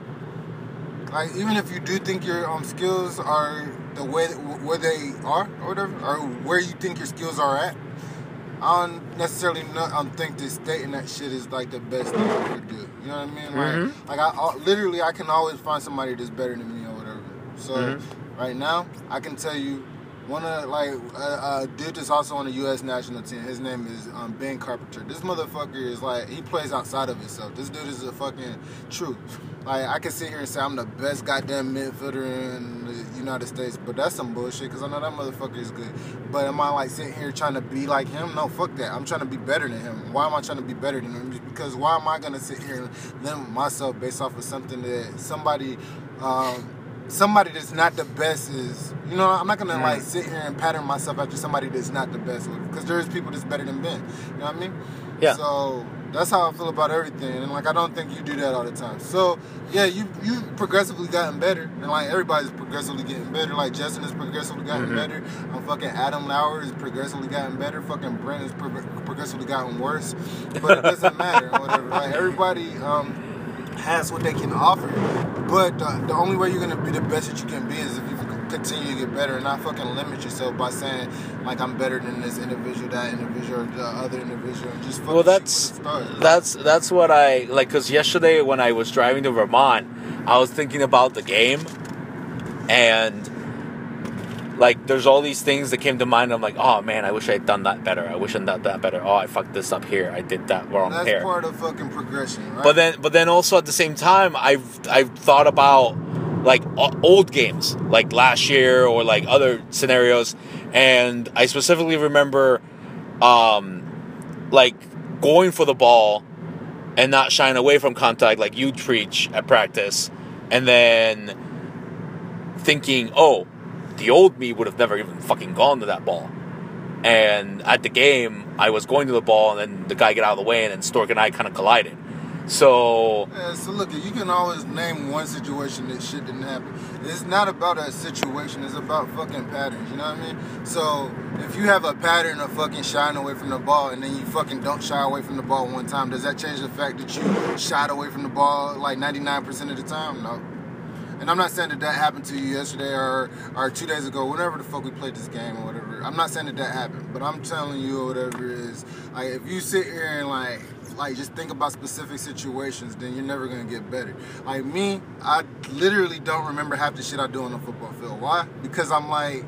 like even if you do think your um skills are the way where they are or whatever, or where you think your skills are at, I don't necessarily not, um, think that stating that shit is like the best thing you could do. You know what I mean? Like, like I, I literally I can always find somebody that's better than me or whatever. So Mhm. right now I can tell you one of like a, a dude that's also on the U.S. national team. His name is um, Ben Carpenter. This motherfucker is like he plays outside of himself. This dude is a fucking truth. Like I can sit here and say I'm the best goddamn midfielder in the United States, but that's some bullshit because I know that motherfucker is good. But am I like sitting here trying to be like him? No, fuck that. I'm trying to be better than him. Why am I trying to be better than him? Because why am I gonna sit here and limit myself based off of something that somebody, um, somebody that's not the best is? You know, I'm not gonna Mm. like sit here and pattern myself after somebody that's not the best. Because there's people that's better than Ben. You know what I mean? Yeah. So that's how I feel about everything, and like I don't think you do that all the time. So yeah, you you progressively gotten better, and like everybody's progressively getting better. Like Justin has progressively gotten Mhm. better. I'm fucking Adam Lauer is progressively gotten better. Fucking Brent has pro- progressively gotten worse, but it doesn't matter. Whatever. Like everybody um, has what they can offer, but the, the only way you're gonna be the best that you can be is if you continue to get better and not fucking limit yourself by saying like I'm better than this individual, that individual, or the other individual. And just fucking Well, that's for the stars. that's that's what I like. Cause yesterday when I was driving to Vermont, I was thinking about the game, and like there's all these things that came to mind. I'm like, oh man, I wish I had done that better. I wish I'd done that better. Oh, I fucked this up here. I did that wrong That's here. part of fucking progression, right? But then, but then also at the same time, I've I've thought about like old games, like last year or like other scenarios, and I specifically remember, um, like going for the ball and not shying away from contact, like you preach at practice, and then thinking, oh, the old me would have never even fucking gone to that ball. And at the game, I was going to the ball, and then the guy get out of the way, and then Stork and I kind of collided. So Yeah, so look, you can always name one situation that shit didn't happen. It's not about a situation, it's about fucking patterns, you know what I mean? So if you have a pattern of fucking shying away from the ball and then you fucking don't shy away from the ball one time, does that change the fact that you shied away from the ball like 99% of the time? No. And I'm not saying that that happened to you yesterday or, or two days ago, whenever the fuck we played this game or whatever. I'm not saying that that happened, but I'm telling you whatever it is, like if you sit here and like, like just think about specific situations, then you're never gonna get better. Like me, I literally don't remember half the shit I do on the football field. Why? Because I'm like,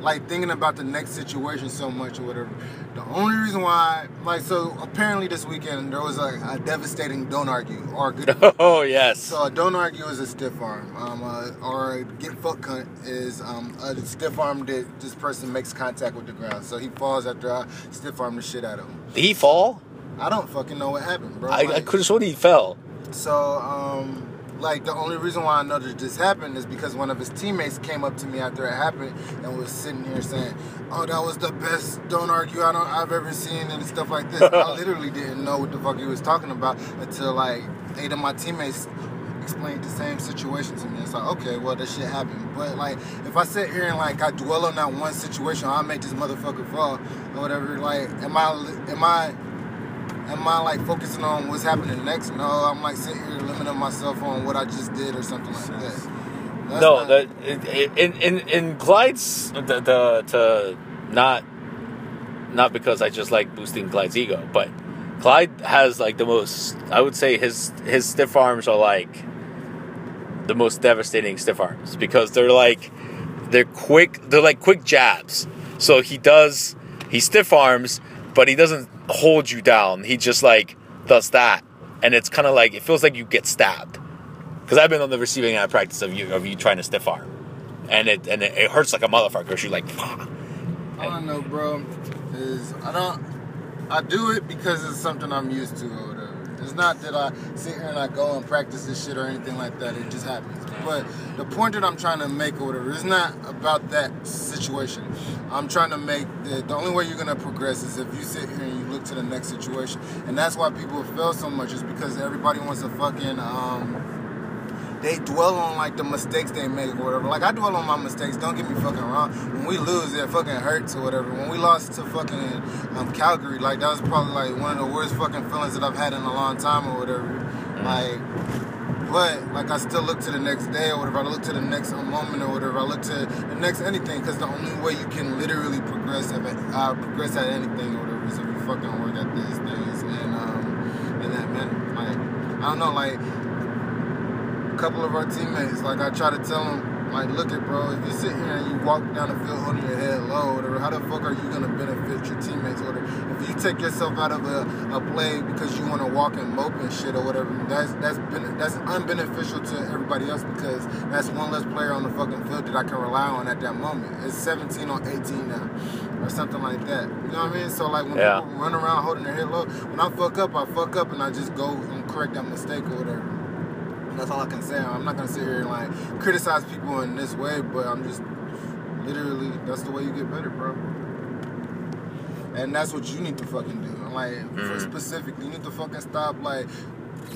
like thinking about the next situation so much or whatever. The only reason why, like, so apparently this weekend there was a, a devastating don't argue or good oh yes, so a don't argue is a stiff arm, um, uh, or a get fuck cunt is um, a stiff arm that this person makes contact with the ground. So he falls after I stiff arm the shit out of him. did he fall? I don't fucking know what happened, bro. I, I could have sworn he fell. so, um, like the only reason why I know that this happened is because one of his teammates came up to me after it happened and was sitting here saying, "Oh, that was the best don't argue I don't I've ever seen and stuff like this." I literally didn't know what the fuck he was talking about until like eight of my teammates explained the same situation to me. It's like, okay, well, that shit happened. But like, if I sit here and like I dwell on that one situation, I'll make this motherfucker fall or whatever. Like, am I am I am I like focusing on what's happening next? No, I'm like sitting here limiting myself on what I just did or something like that. That's no, not- that in in in Clyde's the, the to not not because I just like boosting Clyde's ego, but Clyde has like the most. I would say his his stiff arms are like the most devastating stiff arms because they're like they're quick. They're like quick jabs. So he does he stiff arms, but he doesn't hold you down. He just like does that, and it's kind of like it feels like you get stabbed. Because I've been on the receiving end of practice of you of you trying to stiff arm, and it and it, it hurts like a motherfucker. You're like, I don't know, bro. Is I don't. I do it because it's something I'm used to. It's not that I sit here and I go and practice this shit or anything like that. It just happens. But the point that I'm trying to make or whatever is not about that situation. I'm trying to make that the only way you're gonna progress is if you sit here and you look to the next situation. And that's why people fail so much is because everybody wants to fucking um they dwell on like the mistakes they make or whatever. Like I dwell on my mistakes. Don't get me fucking wrong. When we lose, it fucking hurts or whatever. When we lost to fucking um, Calgary, like that was probably like one of the worst fucking feelings that I've had in a long time or whatever. Like, but like I still look to the next day or whatever. I look to the next moment or whatever. I look to the next anything because the only way you can literally progress at uh, progress at anything or whatever is if you fucking work at these things and um in that manner. Like I don't know, like couple of our teammates, like I try to tell them, like, look it, bro, if you sit here and you walk down the field holding your head low, or how the fuck are you gonna benefit your teammates, or? If you take yourself out of a, a play because you want to walk and mope and shit or whatever, that's that's been, that's unbeneficial to everybody else because that's one less player on the fucking field that I can rely on at that moment. It's 17 on 18 now, or something like that. You know what I mean? So like when Yeah. people run around holding their head low, when I fuck up, I fuck up and I just go and correct that mistake or whatever. That's all I can say. I'm not gonna sit here and like criticize people in this way, but I'm just literally that's the way you get better, bro. And that's what you need to fucking do. Like for Mhm. specifically, you need to fucking stop like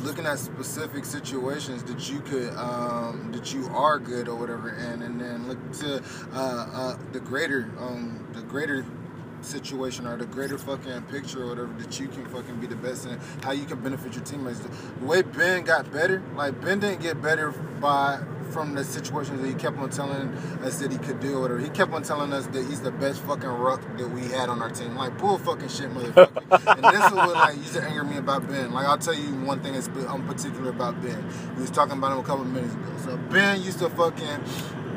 looking at specific situations that you could um that you are good or whatever and and then look to uh uh the greater um the greater situation or the greater fucking picture or whatever that you can fucking be the best in how you can benefit your teammates the way ben got better like ben didn't get better by from the situations that he kept on telling us that he could do, or. He kept on telling us that he's the best fucking ruck that we had on our team. Like bull fucking shit, motherfucker. and this is what like used to anger me about Ben. Like I'll tell you one thing that's I'm um, particular about Ben. We was talking about him a couple minutes ago. So Ben used to fucking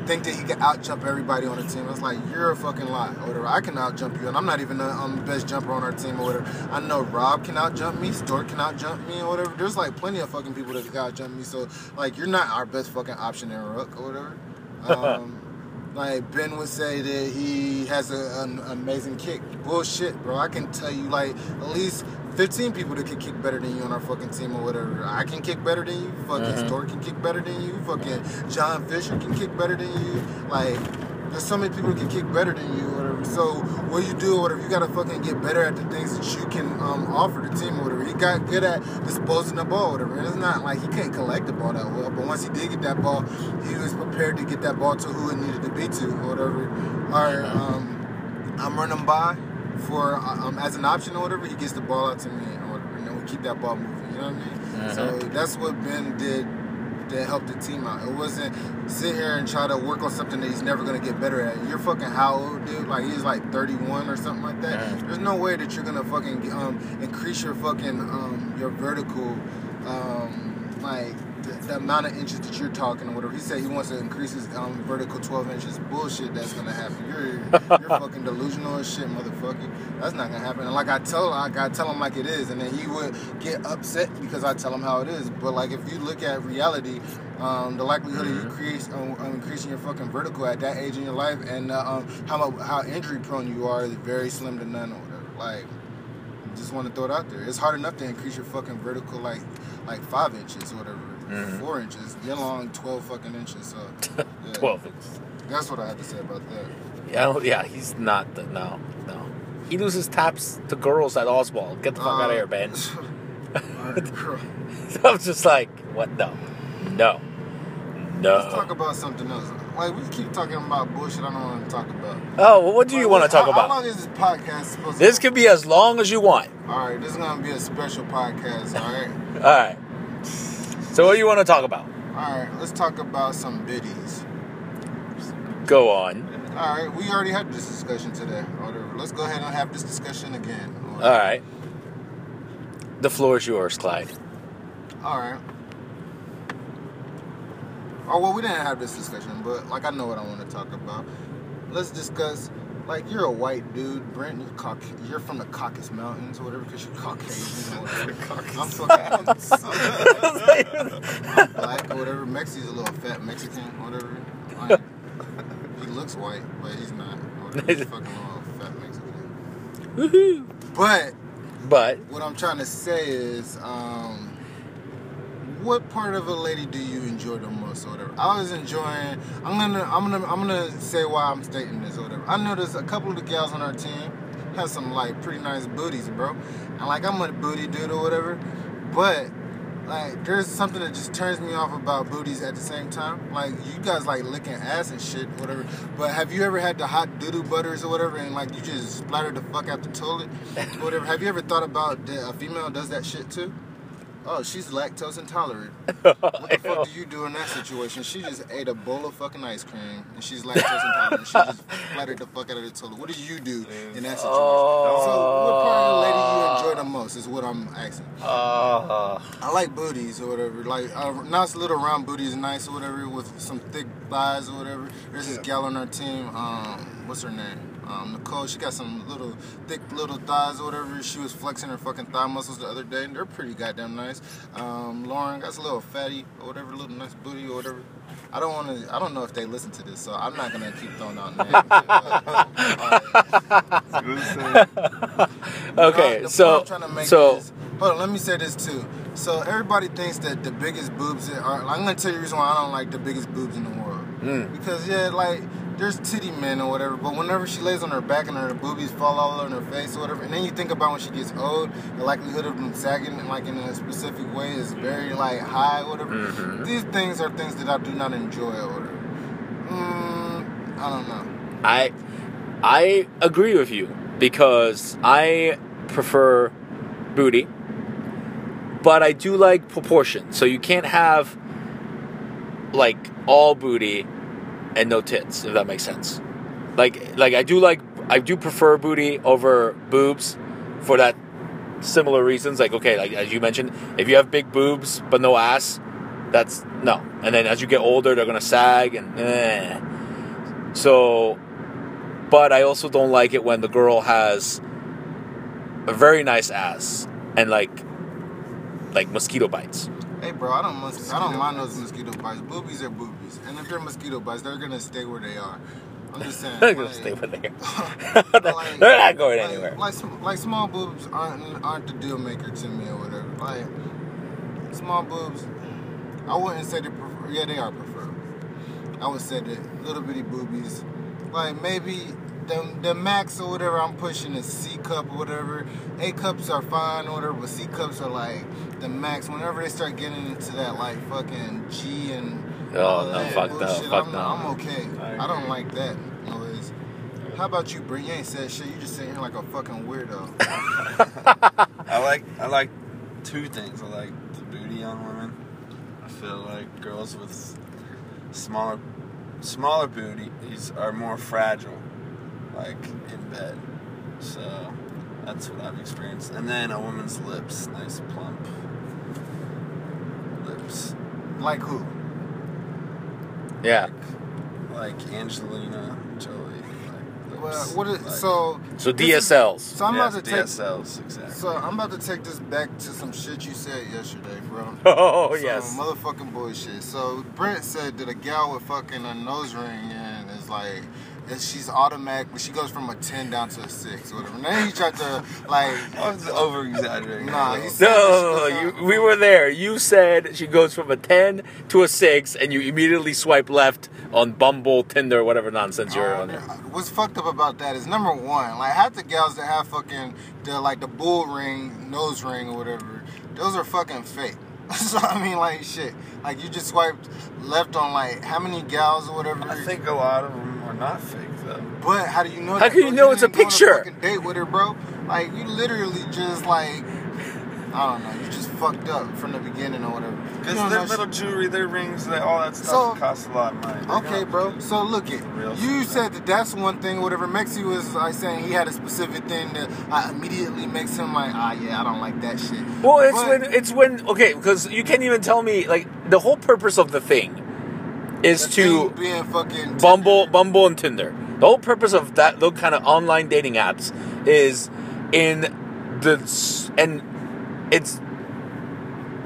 think that he can out jump everybody on the team. It's like you're a fucking lie or whatever. I can out jump you, and I'm not even the um, best jumper on our team or whatever. I know Rob can out jump me, Stork can out jump me or whatever. There's like plenty of fucking people that can out jump me. So like you're not our best fucking option in ruck or whatever. Um, like Ben would say that he has a, an amazing kick. Bullshit, bro. I can tell you like at least 15 people that can kick better than you on our fucking team or whatever. I can kick better than you. Fucking Mhm. Stork can kick better than you. Fucking John Fisher can kick better than you. Like, there's so many people that can kick better than you or whatever. So, what you do or whatever, you gotta fucking get better at the things that you can um, offer the team or whatever. He got good at disposing the ball or whatever. And it's not like he couldn't collect the ball that well, but once he did get that ball, he was prepared to get that ball to who it needed to be to or whatever. Or, um, I'm running by for um, as an option or whatever, he gets the ball out to me or whatever, and then we keep that ball moving. You know what I mean? So that's what Ben did that helped the team out. It wasn't sit here and try to work on something that he's never gonna get better at. You're fucking how old, dude? Like he's like 31 or something like that. Yeah. There's no way that you're gonna fucking um, increase your fucking um, your vertical um, like the, the amount of inches that you're talking or whatever. He said he wants to increase his um, vertical 12 inches. Bullshit, that's gonna happen. You're you're fucking delusional as shit, motherfucker. That's not gonna happen. And like I tell, I tell him like it is, and then he would get upset because I tell him how it is. But like if you look at reality, um, the likelihood of you create um, um, increasing your fucking vertical at that age in your life, and uh, um, how how injury prone you are is very slim to none or whatever. Like just want to throw it out there. It's hard enough to increase your fucking vertical like like five inches or whatever, Mhm. four inches. You're long twelve fucking inches. So yeah. 12 inches. That's what I had to say about that. Yeah, yeah, he's not the no, no. He loses taps to girls at Oswald. Get the fuck out of here, Ben. Alright, bro. I'm just like, what? No, no, no. Let's talk about something else. Like we keep talking about bullshit I don't want to talk about. Oh, well, what do you want to talk How- How long is this podcast supposed This to? This could be as long as you want. All right, this is gonna be a special podcast. All right. All right. So, what do you want to talk about? All right, let's talk about some biddies. Go on. All right, we already had this discussion today. Whatever. Let's go ahead and have this discussion again. All right. The floor is yours, Clyde. All right. Oh well, we didn't have this discussion, but like I know what I want to talk about. Let's discuss. Like you're a white dude, Brent. You're, Cauc- you're from the Caucasus Mountains or whatever, because you're Caucasian or whatever. I'm fucking I'm black or whatever. Mexi's a little fat Mexican, whatever. Like, he looks white, but he's not. Or whatever. He's fucking little fat Mexican. Woohoo! But But what I'm trying to say is, um, what part of a lady do you enjoy the most, or whatever? I was enjoying. I'm gonna, I'm gonna, I'm gonna say why I'm stating this, or whatever. I noticed a couple of the gals on our team have some like pretty nice booties, bro. And like I'm a booty dude or whatever, but like there's something that just turns me off about booties at the same time. Like you guys like licking ass and shit, whatever. But have you ever had the hot doo doo butters or whatever, and like you just splatter the fuck out the toilet, whatever? Have you ever thought about a female does that shit too? Oh, she's lactose intolerant. What the fuck do you do in that situation? She just ate a bowl of fucking ice cream and she's lactose intolerant. She just splattered the fuck out of the toilet. What do you do in that situation? Oh. So, what part of the lady you enjoy most is what I'm asking. uh, I like booties or whatever. Like uh, nice little round booties, nice or whatever, with some thick thighs or whatever. There's this Yeah. gal on our team. Um, what's her name? Um, Nicole. She got some little thick little thighs or whatever. She was flexing her fucking thigh muscles the other day, and they're pretty goddamn nice. Um, Lauren got a little fatty or whatever, little nice booty or whatever. I don't want to. I don't know if they listen to this, so I'm not gonna keep throwing out names. But, You know what I'm saying? okay, Uh, so I'm trying to make so is, hold on, let me say this too. So everybody thinks that the biggest boobs are. I'm gonna tell you the reason why I don't like the biggest boobs in the world. Mm. Because yeah, like there's titty men or whatever, but whenever she lays on her back and her boobies fall all over her face or whatever, and then you think about when she gets old, the likelihood of them sagging like in a specific way is very like high or whatever. Mhm. These things are things that I do not enjoy or whatever. Mm, I don't know. I I agree with you because I prefer booty, but I do like proportion. So you can't have like all booty and no tits, if that makes sense. Like like I do like I do prefer booty over boobs for that similar reasons. Like okay, like as you mentioned, if you have big boobs but no ass, that's no. And then as you get older, they're gonna sag and eh. So, but I also don't like it when the girl has a very nice ass and like like mosquito bites. Hey, bro, I don't mos- I don't mind those mosquito bites. Boobies are boobies, and if they're mosquito bites, they're gonna stay where they are. I'm just saying. They're gonna like- stay where they like- are. They're not going like- anywhere. Like, like small boobs aren't aren't the deal maker to me or whatever. Like small boobs, I wouldn't say they prefer. Yeah, they are preferred. I would say that little bitty boobies, like maybe the the max or whatever I'm pushing is C cup or whatever. A cups are fine or whatever, but C cups are like the max. Whenever they start getting into that like fucking G and Oh, all no, that fuck no, bullshit, fuck I'm, no. I'm okay. I I, don't like that noise. How about you, Brent? You ain't said shit. You just sitting here like a fucking weirdo. I like I like two things. I like the booty on women. I feel like girls with smaller smaller booties are more fragile, like in bed. So that's what I've experienced. And then a woman's lips, nice plump lips, like who? Yeah. like Angelina Jolie. Like Well, lips, what is, like- so? So this is- DSLs. So I'm yeah, about to take. DSLs exactly. So I'm about to take this back to some shit you said yesterday, bro. Oh Some yes. motherfucking bullshit. So Brent said that a gal with fucking a nose ring and is like, and she's automatically she goes from a ten down to a six, or whatever. And then he tried to like, I was over exaggerating. Nah, he said- No, no, no, you, we were there. You said she goes from a 10 to a 6, and you immediately swipe left on Bumble, Tinder, whatever nonsense you're on there. What's fucked up about that is number one, like half the gals that have fucking the like the bull ring, nose ring, or whatever, those are fucking fake. so I mean, like shit, like you just swiped left on like how many gals or whatever. I think a lot of them are not fake though. But how do you know? How that, can you bro? know it's a didn't go on picture? fucking date with her, bro. Like you literally just like I don't know. You just fucked up from the beginning or whatever. You Because their know little jewelry, their rings, they, all that stuff So- costs a lot of money. They're Okay, bro. So look it. You said that that's one thing. Whatever Mexi was like saying, he had a specific thing that uh, immediately makes him like, ah, yeah, I don't like that shit. Well, it's But when it's when okay, because you can't even tell me like the whole purpose of the thing is the to thing being fucking Bumble, Tinder. Bumble, and Tinder. The whole purpose of that, those kind of online dating apps, is in the and it's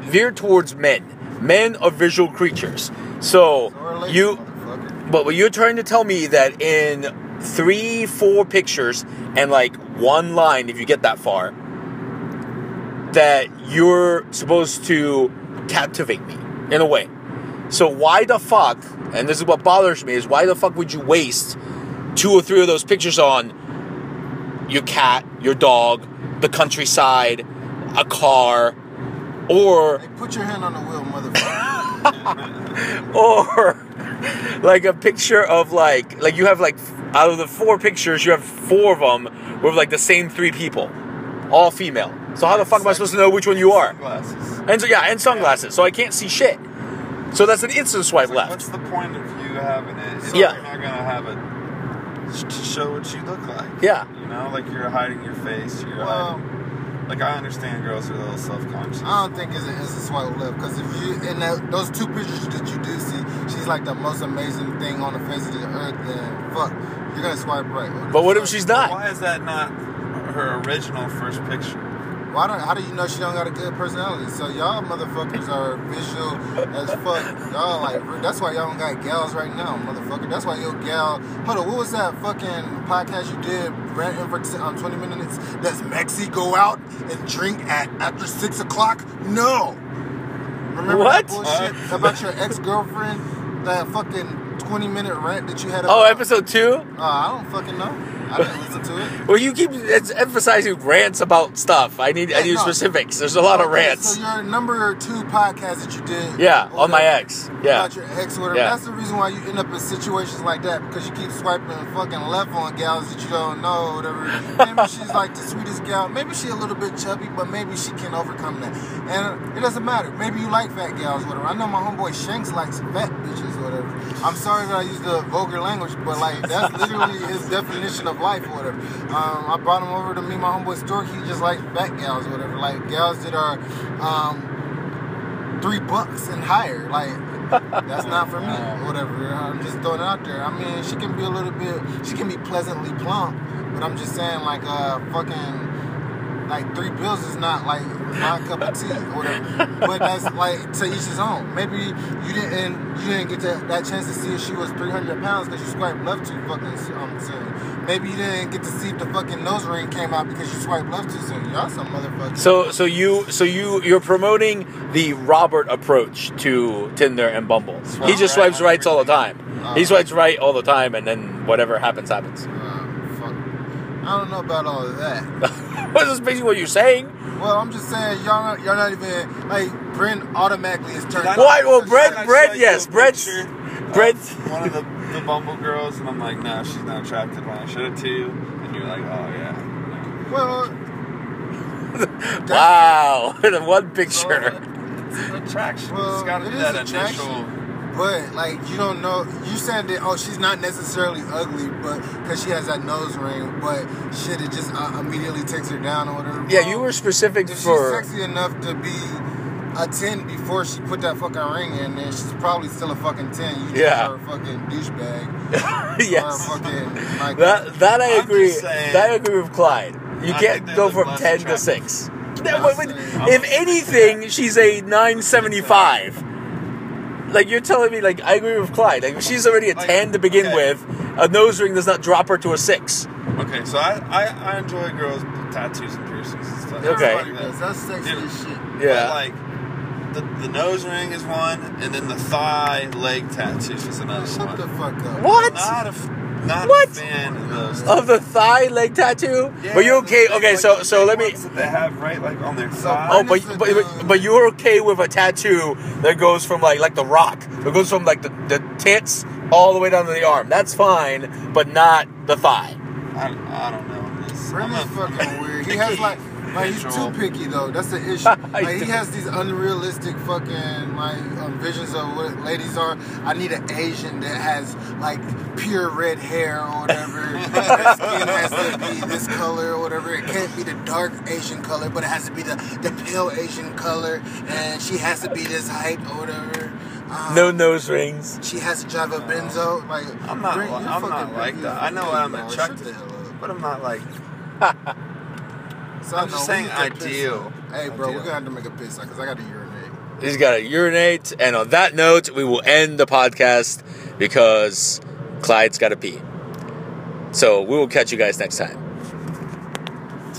veered towards men. Men are visual creatures. So So you, but what you're trying to tell me that in three, four pictures and like one line, if you get that far, that you're supposed to captivate me in a way. So why the fuck? And this is what bothers me: is why the fuck would you waste two or three of those pictures on your cat, your dog, the countryside, a car, or Hey, put your hand on the wheel, motherfucker. or like a picture of like like you have like out of the four pictures you have four of them with like the same three people all female so how the fuck am i supposed to know which one you are Sunglasses. and so yeah and sunglasses so i can't see shit so that's an instant swipe Like, left What's the point of you having it? If Yeah. You're not gonna have it to show what you look like. Yeah. You know, like you're hiding your face. You're Well, hiding. Like I understand girls are a little self-conscious. I don't think it's an instant swipe left because if you in that, those two pictures that you do see, she's like the most amazing thing on the face of the earth. Then fuck, you're gonna swipe right. but what if she's not Why is that not her original first picture? Why don't? How do you know she don't got a good personality? So y'all motherfuckers are visual as fuck. Y'all like that's why y'all don't got gals right now, motherfucker. That's why your gal. Hold on, what was that fucking podcast you did? Ranting for t- um, 20 minutes. Does Mexi go out and drink at after six o'clock? No. Remember What? that bullshit about your ex girlfriend? That fucking 20 minute rant that you had. oh episode two Uh, I don't fucking know. I didn't listen to it. Well, you keep it's emphasizing rants about stuff. I need I need no. specifics. There's a lot of rants. So your number two podcast that you did. Yeah, on my ex. Yeah. About your ex whatever. Yeah. That's the reason why you end up in situations like that because you keep swiping fucking left on gals that you don't know whatever. Maybe she's like the sweetest gal. Maybe she a little bit chubby, but maybe she can overcome that. And it doesn't matter. Maybe you like fat gals, whatever. I know my homeboy Shanks likes fat bitches, whatever. I'm sorry that I used the vulgar language, but like that's literally his definition of life or whatever. Um, I brought him over to meet my homeboy Stork. He just likes fat gals or whatever. Like gals that are um, three bucks and higher. Like that's not for me. or Whatever. I'm just throwing it out there. I mean, she can be a little bit. She can be pleasantly plump, but I'm just saying, like, uh, fucking. Like three bills is not like my cup of tea or whatever. But that's like to each his own. Maybe you didn't you didn't get that, that chance to see if she was 300 pounds because you swiped left too fucking um, soon. Maybe you didn't get to see if the fucking nose ring came out because you swiped left too soon. Y'all some motherfuckers. So so you so you you're promoting the Robert approach to Tinder and Bumble. He just right swipes on rights all the time. He Uh. swipes right all the time, and then whatever happens happens. Uh, fuck. I don't know about all of that. What is this basically what you're saying? Well, I'm just saying y'all not, y'all not even like Brent automatically is turned. Did I Why? Well, because Brett, Did I Brett, show you yes, a Brett's, picture of Brett's. one of the, the Bumble girls, and I'm like, no, she's not attracted When I showed it to you, and you're like, oh yeah. Well, Wow, the one picture. Uh, it's attraction. Well, it's got to it be that attraction. initial. But like you don't know, you said that oh she's not necessarily ugly, but because she has that nose ring, but shit it just uh, immediately takes her down or whatever. Yeah, you were specific If she's for. sexy enough to be a ten before she put that fucking ring in, then she's probably still a fucking ten. You just Yeah. are a fucking douchebag. yes, Or fucking like that that I I'm agree. that I agree with Clyde. You I can't go from less ten to six. No, I'm but- but if anything, she's a nine seventy five. Like you're telling me, like I agree with Clyde. Like if she's already a Like, ten to begin okay. with, a nose ring does not drop her to a six. Okay, so I, I, I enjoy girls with tattoos and piercings and stuff. Okay. Everybody does. That's sexy Dude. as shit. Yeah. But like the, the nose ring is one, and then the thigh leg tattoos is another Shut one. the fuck up. What? Not a, f- not What? a fan of those. Of the thigh leg tattoo? Yeah, but you the okay? big, Okay, like, so so let me. that they have right like on their thigh. Oh, Mine but, the- but but but you're okay with a tattoo that goes from like like the rock. It goes from like the, the tits all the way down to the arm. That's fine, but not the thigh. I, I don't know. It's, I'm a- fucking weird. He has like, like he's too Visual. picky though. That's the issue. Like he has these unrealistic fucking like um, visions of what ladies are. I need an Asian that has like pure red hair or whatever. Her skin has to be this color or whatever. It can't be the dark Asian color, but it has to be the the pale Asian color. And she has to be this height or whatever. Um, No nose rings. She has to drive a Benzo. Like I'm not. Brent, I'm not like that. I know what I'm dog. Shut attracted to, but I'm not like. So, I'm no, just saying ideal. Hey, bro, Ideal. we're gonna have to make a piss because I got to urinate. He's got to urinate, and on that note, we will end the podcast because Clyde's got to pee. So we will catch you guys next time.